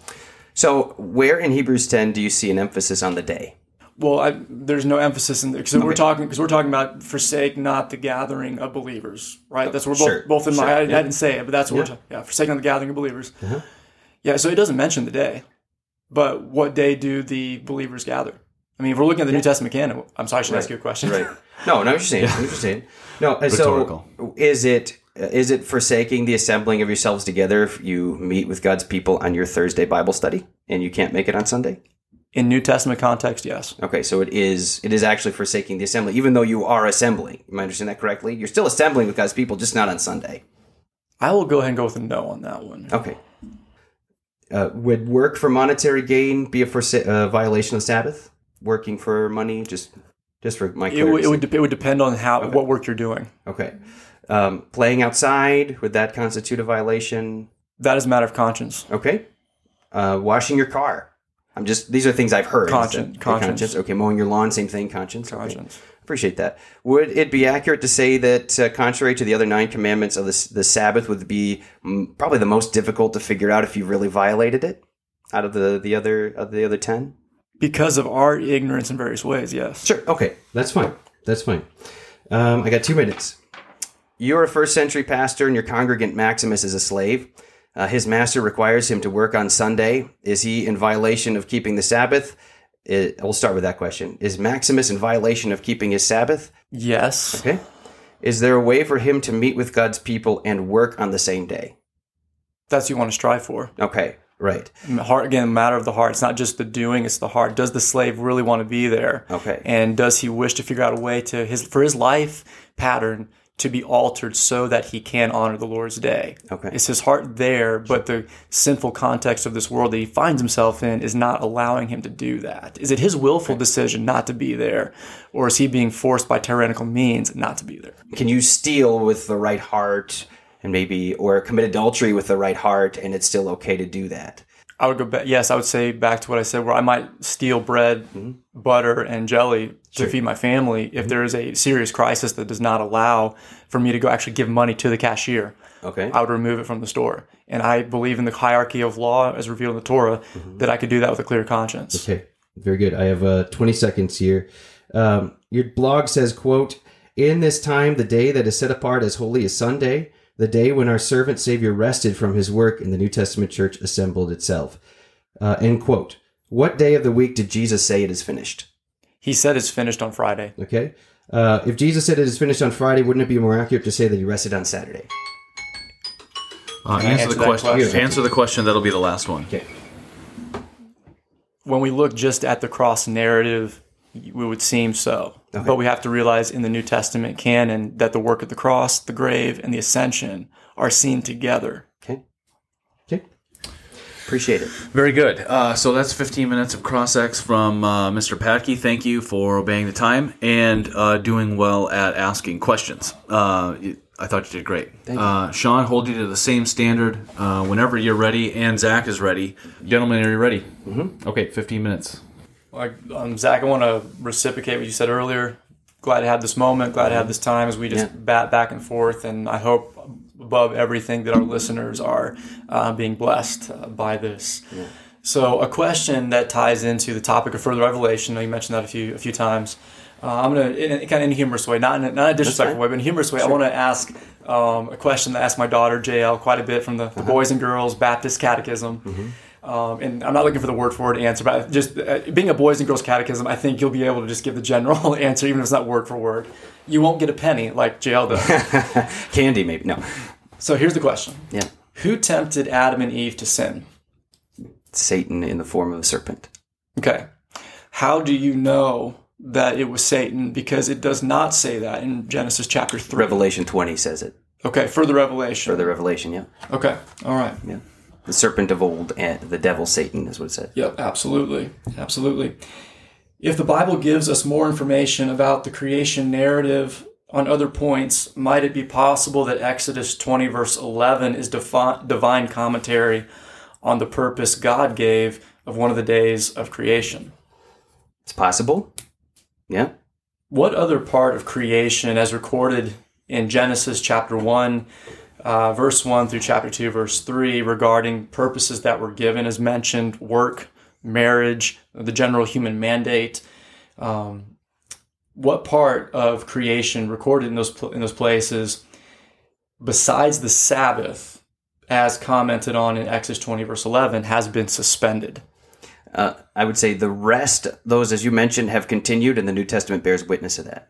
so, where in Hebrews 10 do you see an emphasis on the day? Well, I, there's no emphasis in there because we're talking because we're talking about forsake not the gathering of believers, right? That's what we're Sure, both both in my. sure, I, I yeah. didn't say it, but that's what we're talking. Yeah, forsake not the gathering of believers. Yeah, so it doesn't mention the day, but what day do the believers gather? I mean, if we're looking at the New Testament canon, I'm sorry, I should ask you a question. Right. No, no, you're saying. You're saying. No, and Rhetorical. so is it is it forsaking the assembling of yourselves together if you meet with God's people on your Thursday Bible study and you can't make it on Sunday? In New Testament context, yes. Okay, so it is it is actually forsaking the assembly, even though you are assembling. Am I understanding that correctly? You're still assembling with God's people, just not on Sunday. I will go ahead and go with a no on that one. Okay. Uh, would work for monetary gain be a forsa- uh, violation of Sabbath? Working for money, just just for my It, it would dep- it would depend on how what work you're doing. okay. Um, playing outside would that constitute a violation? That is a matter of conscience. Okay. Uh, washing your car. I'm just these are things I've heard. Conscience, Okay, conscience. Okay, mowing your lawn, same thing. Conscience. Okay. Conscience. Appreciate that. Would it be accurate to say that, uh, contrary to the other nine commandments of the, the Sabbath, would be mm, probably the most difficult to figure out if you really violated it out of the the other of the other ten? Because of our ignorance in various ways, yes. Sure. Okay, that's fine. That's fine. Um, I got two minutes. You're a first century pastor, and your congregant Maximus is a slave. Uh, his master requires him to work on Sunday. Is he in violation of keeping the Sabbath? It, we'll start with that question. Is Maximus in violation of keeping his Sabbath? Yes. Okay. Is there a way for him to meet with God's people and work on the same day? That's what you want to strive for. Okay, right. Heart again, matter of the heart. It's not just the doing; it's the heart. Does the slave really want to be there? Okay. And does he wish to figure out a way to his for his life pattern to be altered so that he can honor the Lord's day. Okay. Is his heart there, but the sinful context of this world that he finds himself in is not allowing him to do that? Is it his willful decision not to be there, or is he being forced by tyrannical means not to be there? Can you steal with the right heart and maybe, or commit adultery with the right heart and it's still okay to do that? I would go back. Yes, I would say back to what I said, where I might steal bread, butter, and jelly to feed my family if there is a serious crisis that does not allow for me to go actually give money to the cashier. Okay. I would remove it from the store. And I believe in the hierarchy of law as revealed in the Torah that I could do that with a clear conscience. Okay, very good. I have uh, 20 seconds here. Um, your blog says, "quote In this time, the day that is set apart as holy as Sunday, the day when our servant Savior rested from his work in the New Testament church assembled itself." Uh, end quote. What day of the week did Jesus say it is finished? He said it's finished on Friday. Okay. Uh, if Jesus said it is finished on Friday, wouldn't it be more accurate to say that he rested on Saturday? Uh, answer, answer the question. question? Answer the question. That'll be the last one. Okay. When we look just at the cross narrative, we would seem so. But we have to realize in the New Testament canon that the work of the cross, the grave, and the ascension are seen together. Okay. Okay. Appreciate it. Very good. Uh, so that's 15 minutes of cross X from uh, Mr. Patke. Thank you for obeying the time and uh, doing well at asking questions. Uh, I thought you did great. Thank you. Uh, Sean, hold you to the same standard uh, whenever you're ready, and Zach is ready. Gentlemen, are you ready? Mm-hmm. Okay, 15 minutes. Like um, Zach, I want to reciprocate what you said earlier. Glad to have this moment. Glad to have this time as we just Yeah. bat back and forth. And I hope above everything that our listeners are uh, being blessed uh, by this. So, a question that ties into the topic of further revelation. You mentioned that a few a few times. Uh, I'm gonna, in kind of in a humorous way, not in a, not a disrespectful way, but in a humorous way. I want to ask um, a question that I asked my daughter JL quite a bit from the, the Boys and Girls Baptist Catechism. Um, and I'm not looking for the word for word answer, but just uh, being a boys and girls catechism, I think you'll be able to just give the general answer, even if it's not word for word. You won't get a penny like JL does. Candy, maybe. No. so here's the question: Yeah. Who tempted Adam and Eve to sin? Satan in the form of a serpent. Okay, how do you know that it was Satan? Because it does not say that in Genesis chapter three. Revelation 20 says it. okay, further revelation. Further revelation, yeah. Okay, all right. Yeah. The serpent of old and the devil Satan is what it said. Yep, absolutely. Absolutely. If the Bible gives us more information about the creation narrative on other points, might it be possible that Exodus 20, verse 11, is defi- divine commentary on the purpose God gave of one of the days of creation? It's possible. Yeah. What other part of creation, as recorded in Genesis chapter 1, uh, verse 1 through chapter 2, verse 3, regarding purposes that were given, is mentioned work, marriage, the general human mandate? Um, what part of creation recorded in those, in those places, besides the Sabbath, as commented on in Exodus 20, verse 11, has been suspended? Uh, I would say the rest, those as you mentioned, have continued, and the New Testament bears witness of that.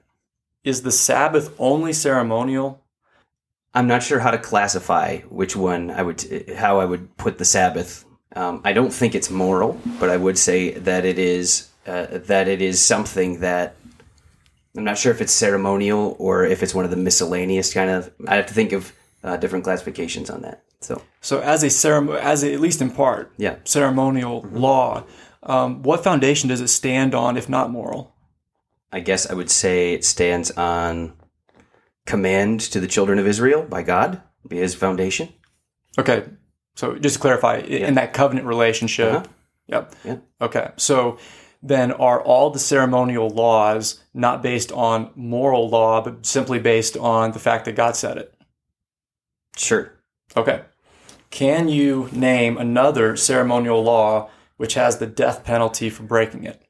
Is the Sabbath only ceremonial? I'm not sure how to classify which one I would, how I would put the Sabbath. Um, I don't think it's moral, but I would say that it is uh, that it is something that I'm not sure if it's ceremonial or if it's one of the miscellaneous kind of. I have to think of uh, different classifications on that. So So, as a ceremony, as a, at least in part, yeah, ceremonial law, um, what foundation does it stand on, if not moral? I guess I would say it stands on command to the children of Israel by God, be His foundation. Okay, so just to clarify, i- in that covenant relationship, Uh-huh. yep. Yeah. Okay, so then are all the ceremonial laws not based on moral law, but simply based on the fact that God said it? Sure. Okay. Can you name another ceremonial law which has the death penalty for breaking it?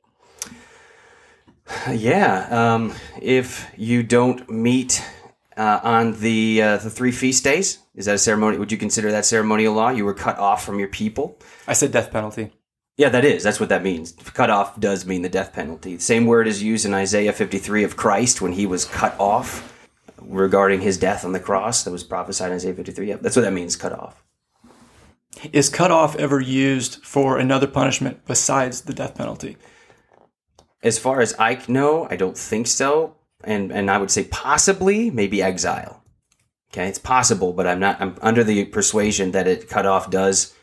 Yeah, um, if you don't meet uh, on the uh, the three feast days, is that a ceremony? Would you consider that ceremonial law? You were cut off from your people. I said death penalty. Yeah, that is. That's what that means. Cut off does mean the death penalty. The same word is used in Isaiah 53 of Christ when he was cut off regarding his death on the cross. That was prophesied in Isaiah 53. Yeah, that's what that means. Cut off. Is cut off ever used for another punishment besides the death penalty? As far as I know, I don't think so. And and I would say possibly maybe exile. Okay, it's possible, but I'm not. I'm under the persuasion that it cut off does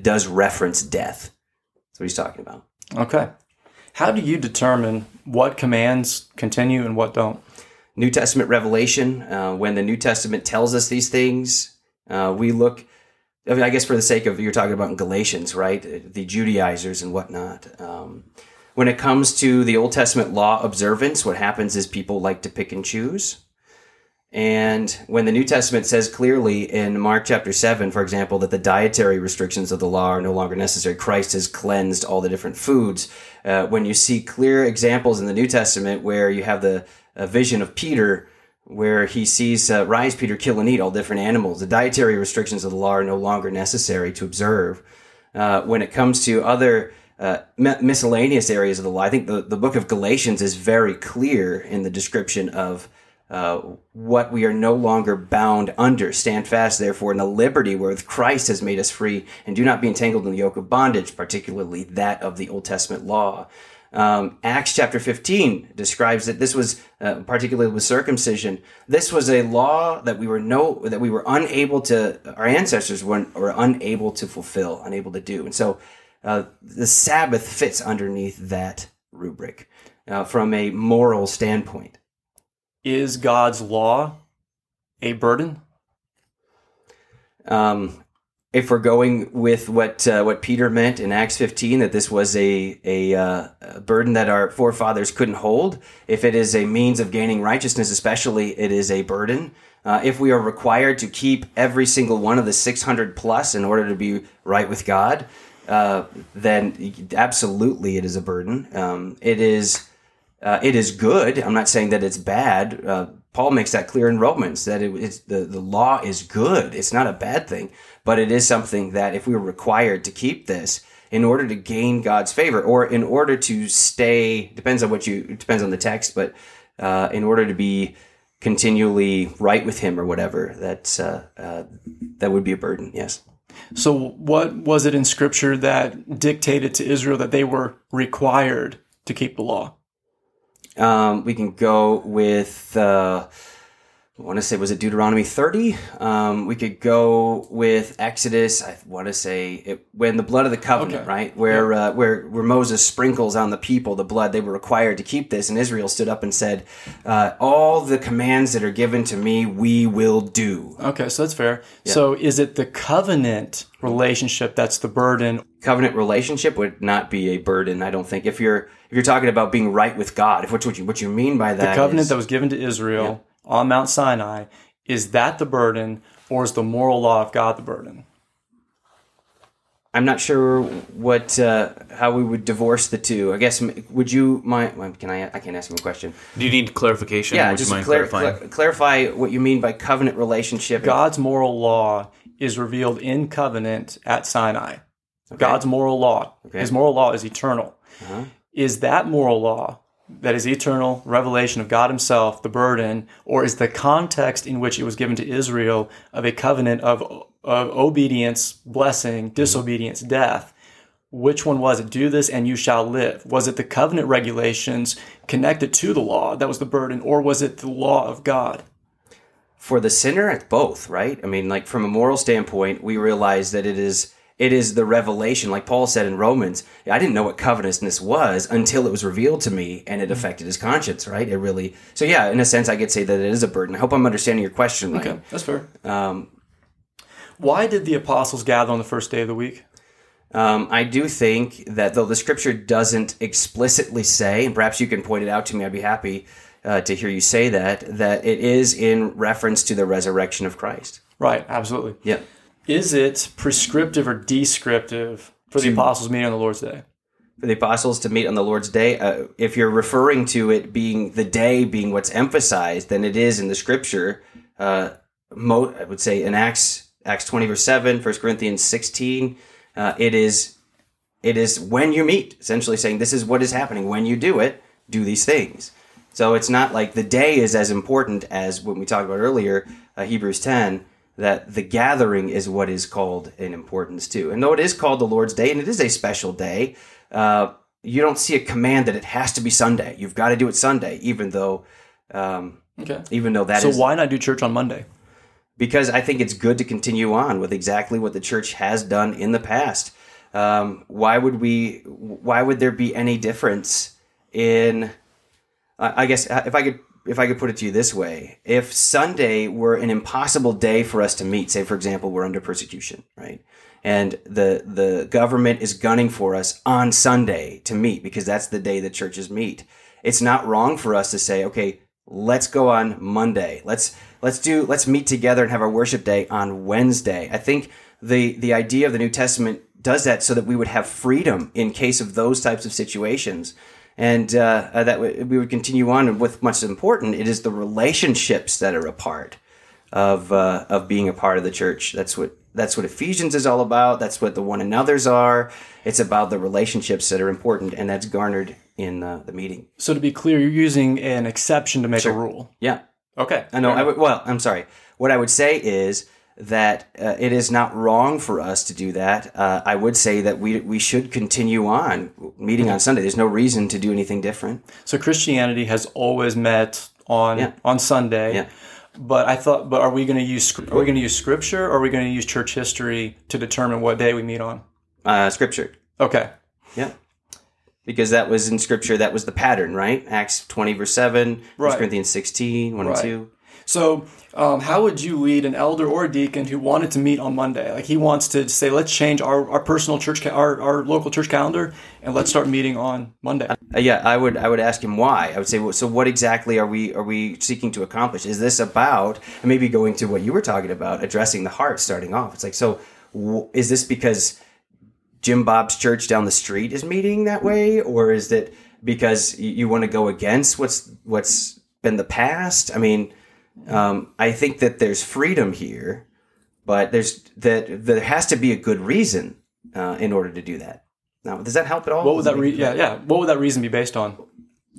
does reference death. That's what he's talking about. Okay. How do you determine what commands continue and what don't? New Testament revelation. Uh, when the New Testament tells us these things, uh, we look. I, mean, I guess for the sake of you're talking about in Galatians, right? The Judaizers and whatnot. Um, when it comes to the Old Testament law observance, what happens is people like to pick and choose. And when the New Testament says clearly in Mark chapter 7, for example, that the dietary restrictions of the law are no longer necessary, Christ has cleansed all the different foods. Uh, when you see clear examples in the New Testament where you have the vision of Peter, where he sees, uh, rise, Peter, kill and eat all different animals, the dietary restrictions of the law are no longer necessary to observe. Uh, when it comes to other uh, miscellaneous areas of the law, I think the, the book of Galatians is very clear in the description of uh, what we are no longer bound under. Stand fast, therefore, in the liberty wherewith Christ has made us free, and do not be entangled in the yoke of bondage, particularly that of the Old Testament law. Um, Acts chapter 15 describes that this was, uh, particularly with circumcision, this was a law that we were no, that we were unable to, our ancestors were, were unable to fulfill, unable to do. And so, uh, the Sabbath fits underneath that rubric uh, from a moral standpoint. Is God's law a burden? Um, if we're going with what uh, what Peter meant in Acts 15, that this was a a, uh, a, burden that our forefathers couldn't hold. If it is a means of gaining righteousness, especially, it is a burden. Uh, if we are required to keep every single one of the 600 plus in order to be right with God, uh, then absolutely it is a burden. Um, it is uh, it is good. I'm not saying that it's bad. Uh, Paul makes that clear in Romans that it, it's the, the law is good. It's not a bad thing, but it is something that if we were required to keep this in order to gain God's favor or in order to stay, depends on what you, depends on the text, but uh, in order to be continually right with Him or whatever, that's, uh, that would be a burden. Yes. So, what was it in Scripture that dictated to Israel that they were required to keep the law? Um, we can go with, uh, I want to say, was it Deuteronomy 30? Um, we could go with Exodus. I want to say it, when the blood of the covenant, okay. right? Where, uh, where, where Moses sprinkles on the people the blood, they were required to keep this. And Israel stood up and said, uh, all the commands that are given to me, we will do. Okay. So that's fair. Yeah. So is it the covenant relationship that's the burden? Covenant relationship would not be a burden. I don't think if you're, if you're talking about being right with God, if what you, what you mean by that, the covenant is, that was given to Israel. Yeah on Mount Sinai, is that the burden or is the moral law of God the burden? I'm not sure what uh, how we would divorce the two. I guess would you mind? Can I? I can't ask him a question. Do you need clarification? Yeah, just clar- cl- clarify what you mean by covenant relationship. God's moral law is revealed in covenant at Sinai. Okay. God's moral law, okay. His moral law is eternal. Uh-huh. Is that moral law that is eternal revelation of God Himself, the burden, or is the context in which it was given to Israel of a covenant of, of obedience, blessing, mm-hmm. disobedience, death? Which one was it? Do this and you shall live. Was it the covenant regulations connected to the law that was the burden, or was it the law of God? For the sinner, it's both, right? I mean, like from a moral standpoint, we realize that it is it is the revelation, like Paul said in Romans. I didn't know what covetousness was until it was revealed to me, and it affected his conscience. Right? It really. So yeah, in a sense, I could say that it is a burden. I hope I'm understanding your question. Okay, that's fair. Um, Why did the apostles gather on the first day of the week? Um, I do think that though the scripture doesn't explicitly say, and perhaps you can point it out to me, I'd be happy uh, to hear you say that, that it is in reference to the resurrection of Christ. Right, absolutely. Yeah. Is it prescriptive or descriptive for the apostles meeting on the Lord's Day? For the apostles to meet on the Lord's Day, uh, if you're referring to it being the day being what's emphasized, then it is in the Scripture. Uh, mo- I would say in Acts Acts 20 verse 7, 1 Corinthians 16, uh, it is it is when you meet, essentially saying this is what is happening when you do it. Do these things. So it's not like the day is as important as what we talked about earlier, uh, Hebrews 10 that the gathering is what is called in importance too. And though it is called the Lord's Day and it is a special day, uh, you don't see a command that it has to be Sunday. You've got to do it Sunday, even though Um, Okay. even though that So is why not do church on Monday? because I think it's good to continue on with exactly what the church has done in the past. Um, why would we? Why would there be any difference in? I I guess uh, if I could, if I could put it to you this way: if Sunday were an impossible day for us to meet, say for example, we're under persecution, right? And the the government is gunning for us on Sunday to meet because that's the day the churches meet. It's not wrong for us to say, okay, let's go on Monday. Let's let's do let's meet together and have our worship day on Wednesday. I think the the idea of the New Testament does that so that we would have freedom in case of those types of situations, and uh, uh, that w- we would continue on. And what's much important, it is the relationships that are a part of uh, of being a part of the church. That's what that's what Ephesians is all about. That's what the one another's are. It's about the relationships that are important, and that's garnered in uh, the meeting. So to be clear, you're using an exception to make a rule. Yeah. Okay. I know. I would, well, I'm sorry. What I would say is that uh, it is not wrong for us to do that. Uh, I would say that we we should continue on meeting on Sunday. There's no reason to do anything different. So Christianity has always met on Yeah. on Sunday. Yeah. But I thought, but are we going to use are we going to use scripture or are we going to use church history to determine what day we meet on? Uh, scripture. Okay. Yeah. Because that was in scripture, that was the pattern, right? Acts 20, verse 7, 1 Right. Corinthians 16, 1 Right. and 2. So, um, how would you lead an elder or a deacon who wanted to meet on Monday? Like he wants to say, let's change our, our personal church, ca- our, our local church calendar, and let's start meeting on Monday. Uh, yeah, I would I would ask him why. I would say, well, so what exactly are we are we seeking to accomplish? Is this about maybe going to what you were talking about, addressing the heart, starting off? It's like, so w- is this because Jim Bob's church down the street is meeting that way, or is it because you, you want to go against what's what's been the past? I mean, um, I think that there's freedom here, but there's that there has to be a good reason uh, in order to do that. Now, does that help at all? What would that re- yeah yeah What would that reason be based on?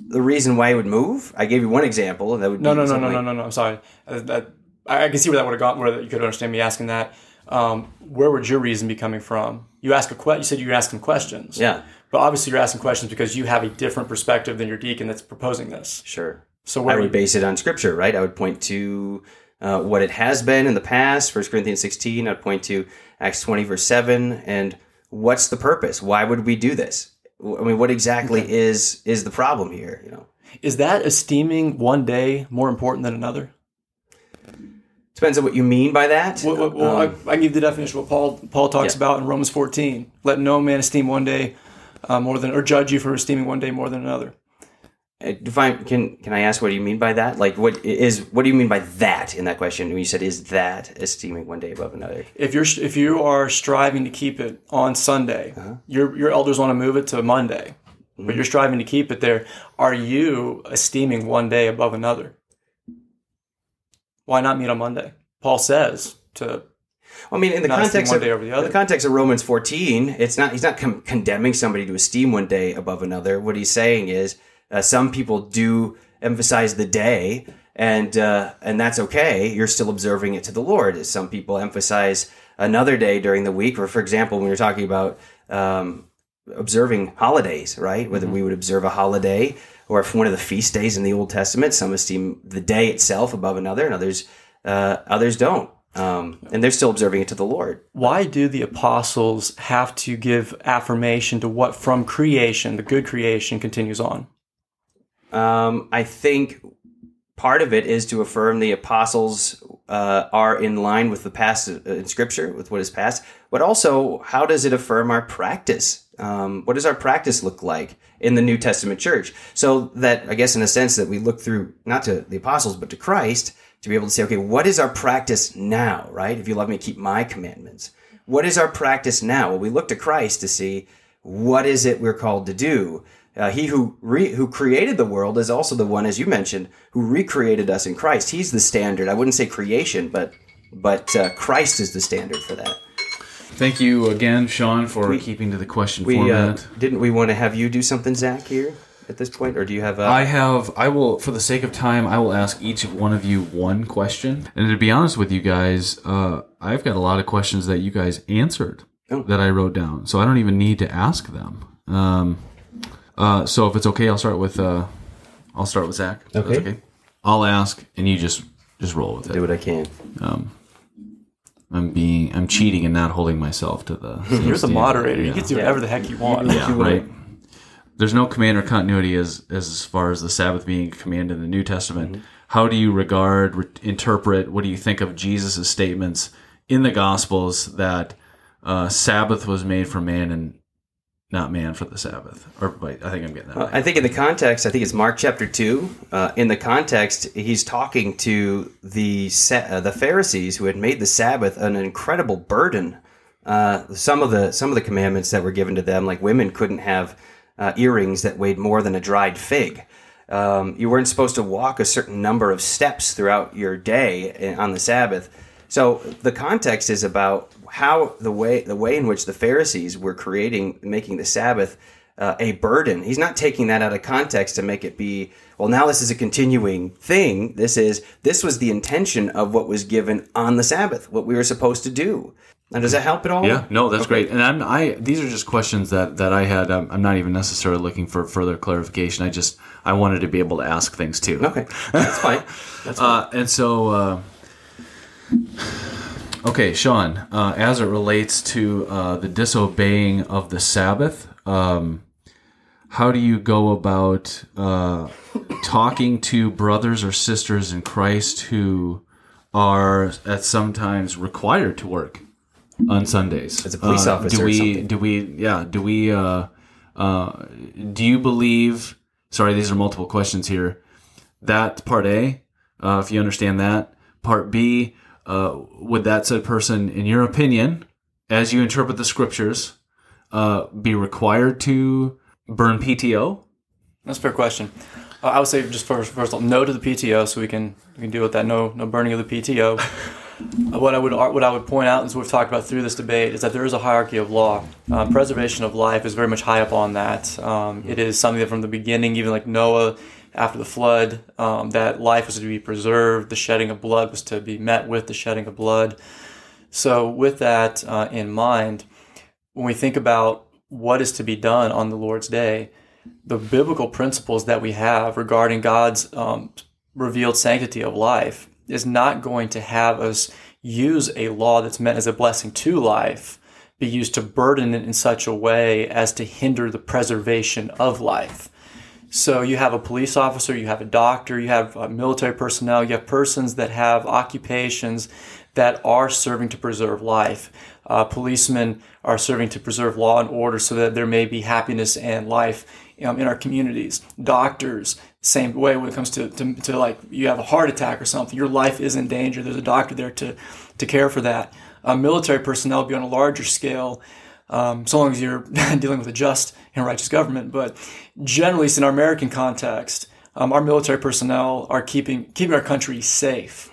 the reason why it would move? I gave you one example, and that would No be no no no no no no. I'm sorry. Uh, that, I I can see where that would have gone. Where you could understand me asking that. Um, where would your reason be coming from? You ask a que- You said you were asking questions. Yeah, But obviously, you're asking questions because you have a different perspective than your deacon that's proposing this. sure. So I would base it on scripture, right? I would point to uh, what it has been in the past, 1 Corinthians 16. I'd point to Acts 20, verse 7. And what's the purpose? Why would we do this? I mean, what exactly is is the problem here? You know, is that esteeming one day more important than another? depends on what you mean by that. Well, well, Um, I, I give the definition of what Paul Paul talks Yeah. about in Romans 14. Let no man esteem one day uh, more than, or judge you for esteeming one day more than another. Uh, define. Can can I ask what do you mean by that? Like, what is what do you mean by that in that question? When you said is that esteeming one day above another? If you're if you are striving to keep it on Sunday, your your elders want to move it to Monday, but you're striving to keep it there. Are you esteeming one day above another? Why not meet on Monday? Paul says to I mean, in the Not context one of day over the other. the context of Romans 14, it's not he's not com- condemning somebody to esteem one day above another. What he's saying is uh, some people do emphasize the day, and uh, and that's okay. You're still observing it to the Lord. Some people emphasize another day during the week, or for example, when you're talking about um, observing holidays, right? Mm-hmm. Whether we would observe a holiday or if one of the feast days in the Old Testament, some esteem the day itself above another, and others uh, others don't. Um, and they're still observing it to the Lord. why do the apostles have to give affirmation to what from creation, the good creation, continues on? Um, I think part of it is to affirm the apostles uh, are in line with the past uh, in Scripture, with what is past. But also, how does it affirm our practice? Um, what does our practice look like in the New Testament church? So that I guess, in a sense, that we look through not to the apostles but to Christ to be able to say, okay, what is our practice now? Right? If you love me, keep my commandments. What is our practice now? Well, we look to Christ to see what is it we're called to do. Uh, he who re- who created the world is also the one, as you mentioned, who recreated us in Christ. He's the standard. I wouldn't say creation, but but uh, Christ is the standard for that. Thank you again, Sean, for keeping to the question We uh, format. didn't we want to have you do something, Zach, here at this point, or do you have? Uh, I have. I will, for the sake of time, I will ask each one of you one question. And to be honest with you guys, uh, I've got a lot of questions that you guys answered Oh. that I wrote down, so I don't even need to ask them. Um, uh, so if it's okay, I'll start with. Uh, I'll start with Zach. That's Okay. I'll ask, and you just just roll with it. Do what I can. I'm being I'm cheating and not holding myself to the. same You're the standard. moderator. You Yeah. get to do whatever the heck you want. Yeah, right. There's no command or continuity as as far as the Sabbath being a command in the New Testament. Mm-hmm. How do you regard, re- interpret? What do you think of Jesus' statements in the Gospels that uh, Sabbath was made for man and not man for the Sabbath? Or wait, I think I'm getting that. Well, right. I think in the context, I think it's Mark chapter two. Uh, in the context, he's talking to the uh, the Pharisees who had made the Sabbath an incredible burden. Uh, some of the some of the commandments that were given to them, like women couldn't have uh, earrings that weighed more than a dried fig. Um, you weren't supposed to walk a certain number of steps throughout your day on the Sabbath. So the context is about how the way the way in which the Pharisees were creating making the Sabbath uh, a burden. He's not taking that out of context to make it be well. Now this is a continuing thing. This is this was the intention of what was given on the Sabbath, what we were supposed to do. Now, does that help at all? Yeah, no, that's great. And I'm, I these are just questions that that I had. I'm, I'm not even necessarily looking for further clarification. I just I wanted to be able to ask things too. Okay, that's fine. Uh, and so, uh, okay, Sean, uh, as it relates to uh, the disobeying of the Sabbath, um, how do you go about uh, talking to brothers or sisters in Christ who are at sometimes required to work on Sundays? As a police Uh, officer do we? Do we? Yeah. Do we? Uh, uh, do you believe? Sorry, these are multiple questions here. That part A, uh, if you understand that. Part B, uh, would that said person, in your opinion, as you interpret the scriptures, uh, be required to burn PTO? That's a fair question. Uh, I would say just first, first of all, no to the PTO, so we can we can deal with that. No, no burning of the PTO. Uh, what I would what I would point out, as we've talked about through this debate, is that there is a hierarchy of law. Uh, preservation of life is very much high up on that. Um, it is something that from the beginning, even like Noah, after the flood, um, that life was to be preserved. The shedding of blood was to be met with the shedding of blood. So, with that uh, in mind, when we think about what is to be done on the Lord's day, the biblical principles that we have regarding God's um, revealed sanctity of life is not going to have us use a law that's meant as a blessing to life be used to burden it in such a way as to hinder the preservation of life. So you have a police officer, you have a doctor, you have uh, military personnel, you have persons that have occupations that are serving to preserve life. Uh, policemen are serving to preserve law and order so that there may be happiness and life um, in our communities. Doctors, same way when it comes to, to, to like you have a heart attack or something, your life is in danger. There's a doctor there to, to care for that. Uh, military personnel be on a larger scale um, so long as you're dealing with a just and righteous government. But generally, in our American context, um, our military personnel are keeping keeping our country safe.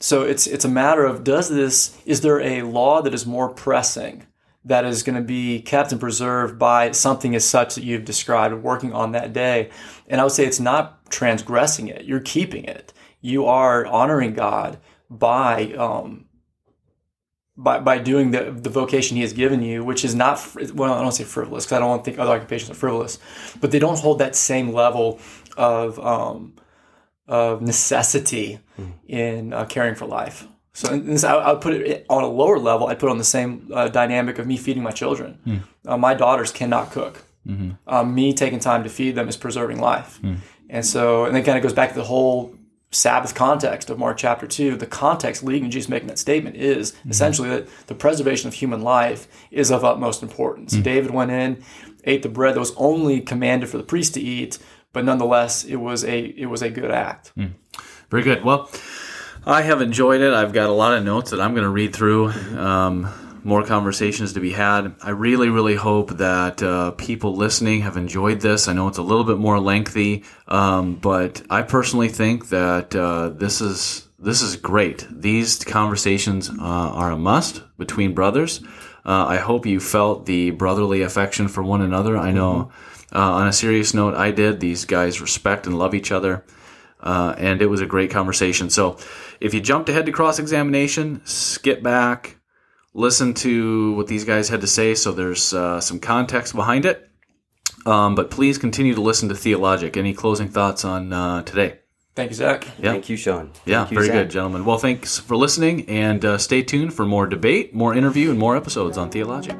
So it's it's a matter of does this is there a law that is more pressing that is going to be kept and preserved by something as such that you've described working on that day? And I would say it's not transgressing it; you're keeping it. You are honoring God by um, by, by doing the, the vocation he has given you, which is not, well, I don't say frivolous because I don't think other occupations are frivolous, but they don't hold that same level of, um, of necessity in uh, caring for life. So this, I, I would put it on a lower level. I'd put on the same uh, dynamic of me feeding my children. Uh, my daughters cannot cook. Um, me taking time to feed them is preserving life. And so, and it kind of goes back to the whole Sabbath context of Mark chapter 2, the context leading to Jesus making that statement is mm-hmm. essentially that the preservation of human life is of utmost importance. Mm. David went in, ate the bread that was only commanded for the priest to eat, but nonetheless, it was a it was a good act. Mm. Very good. Well, I have enjoyed it. I've got a lot of notes that I'm going to read through. Um, more conversations to be had. I really, really hope that uh, people listening have enjoyed this. I know it's a little bit more lengthy, um, but I personally think that uh, this is this is great. These conversations uh, are a must between brothers. Uh, I hope you felt the brotherly affection for one another. I know. Uh, on a serious note, I did. These guys respect and love each other uh, and it was a great conversation. So, if you jumped ahead to cross examination, skip back, listen to what these guys had to say. So there's uh, some context behind it. Um, but please continue to listen to Theologic. Any closing thoughts on uh, today? Thank you, Zach. Yeah. Thank you, Sean. Yeah, you, very Zach. good, gentlemen. Well, thanks for listening, and uh, stay tuned for more debate, more interview, and more episodes on Theologic.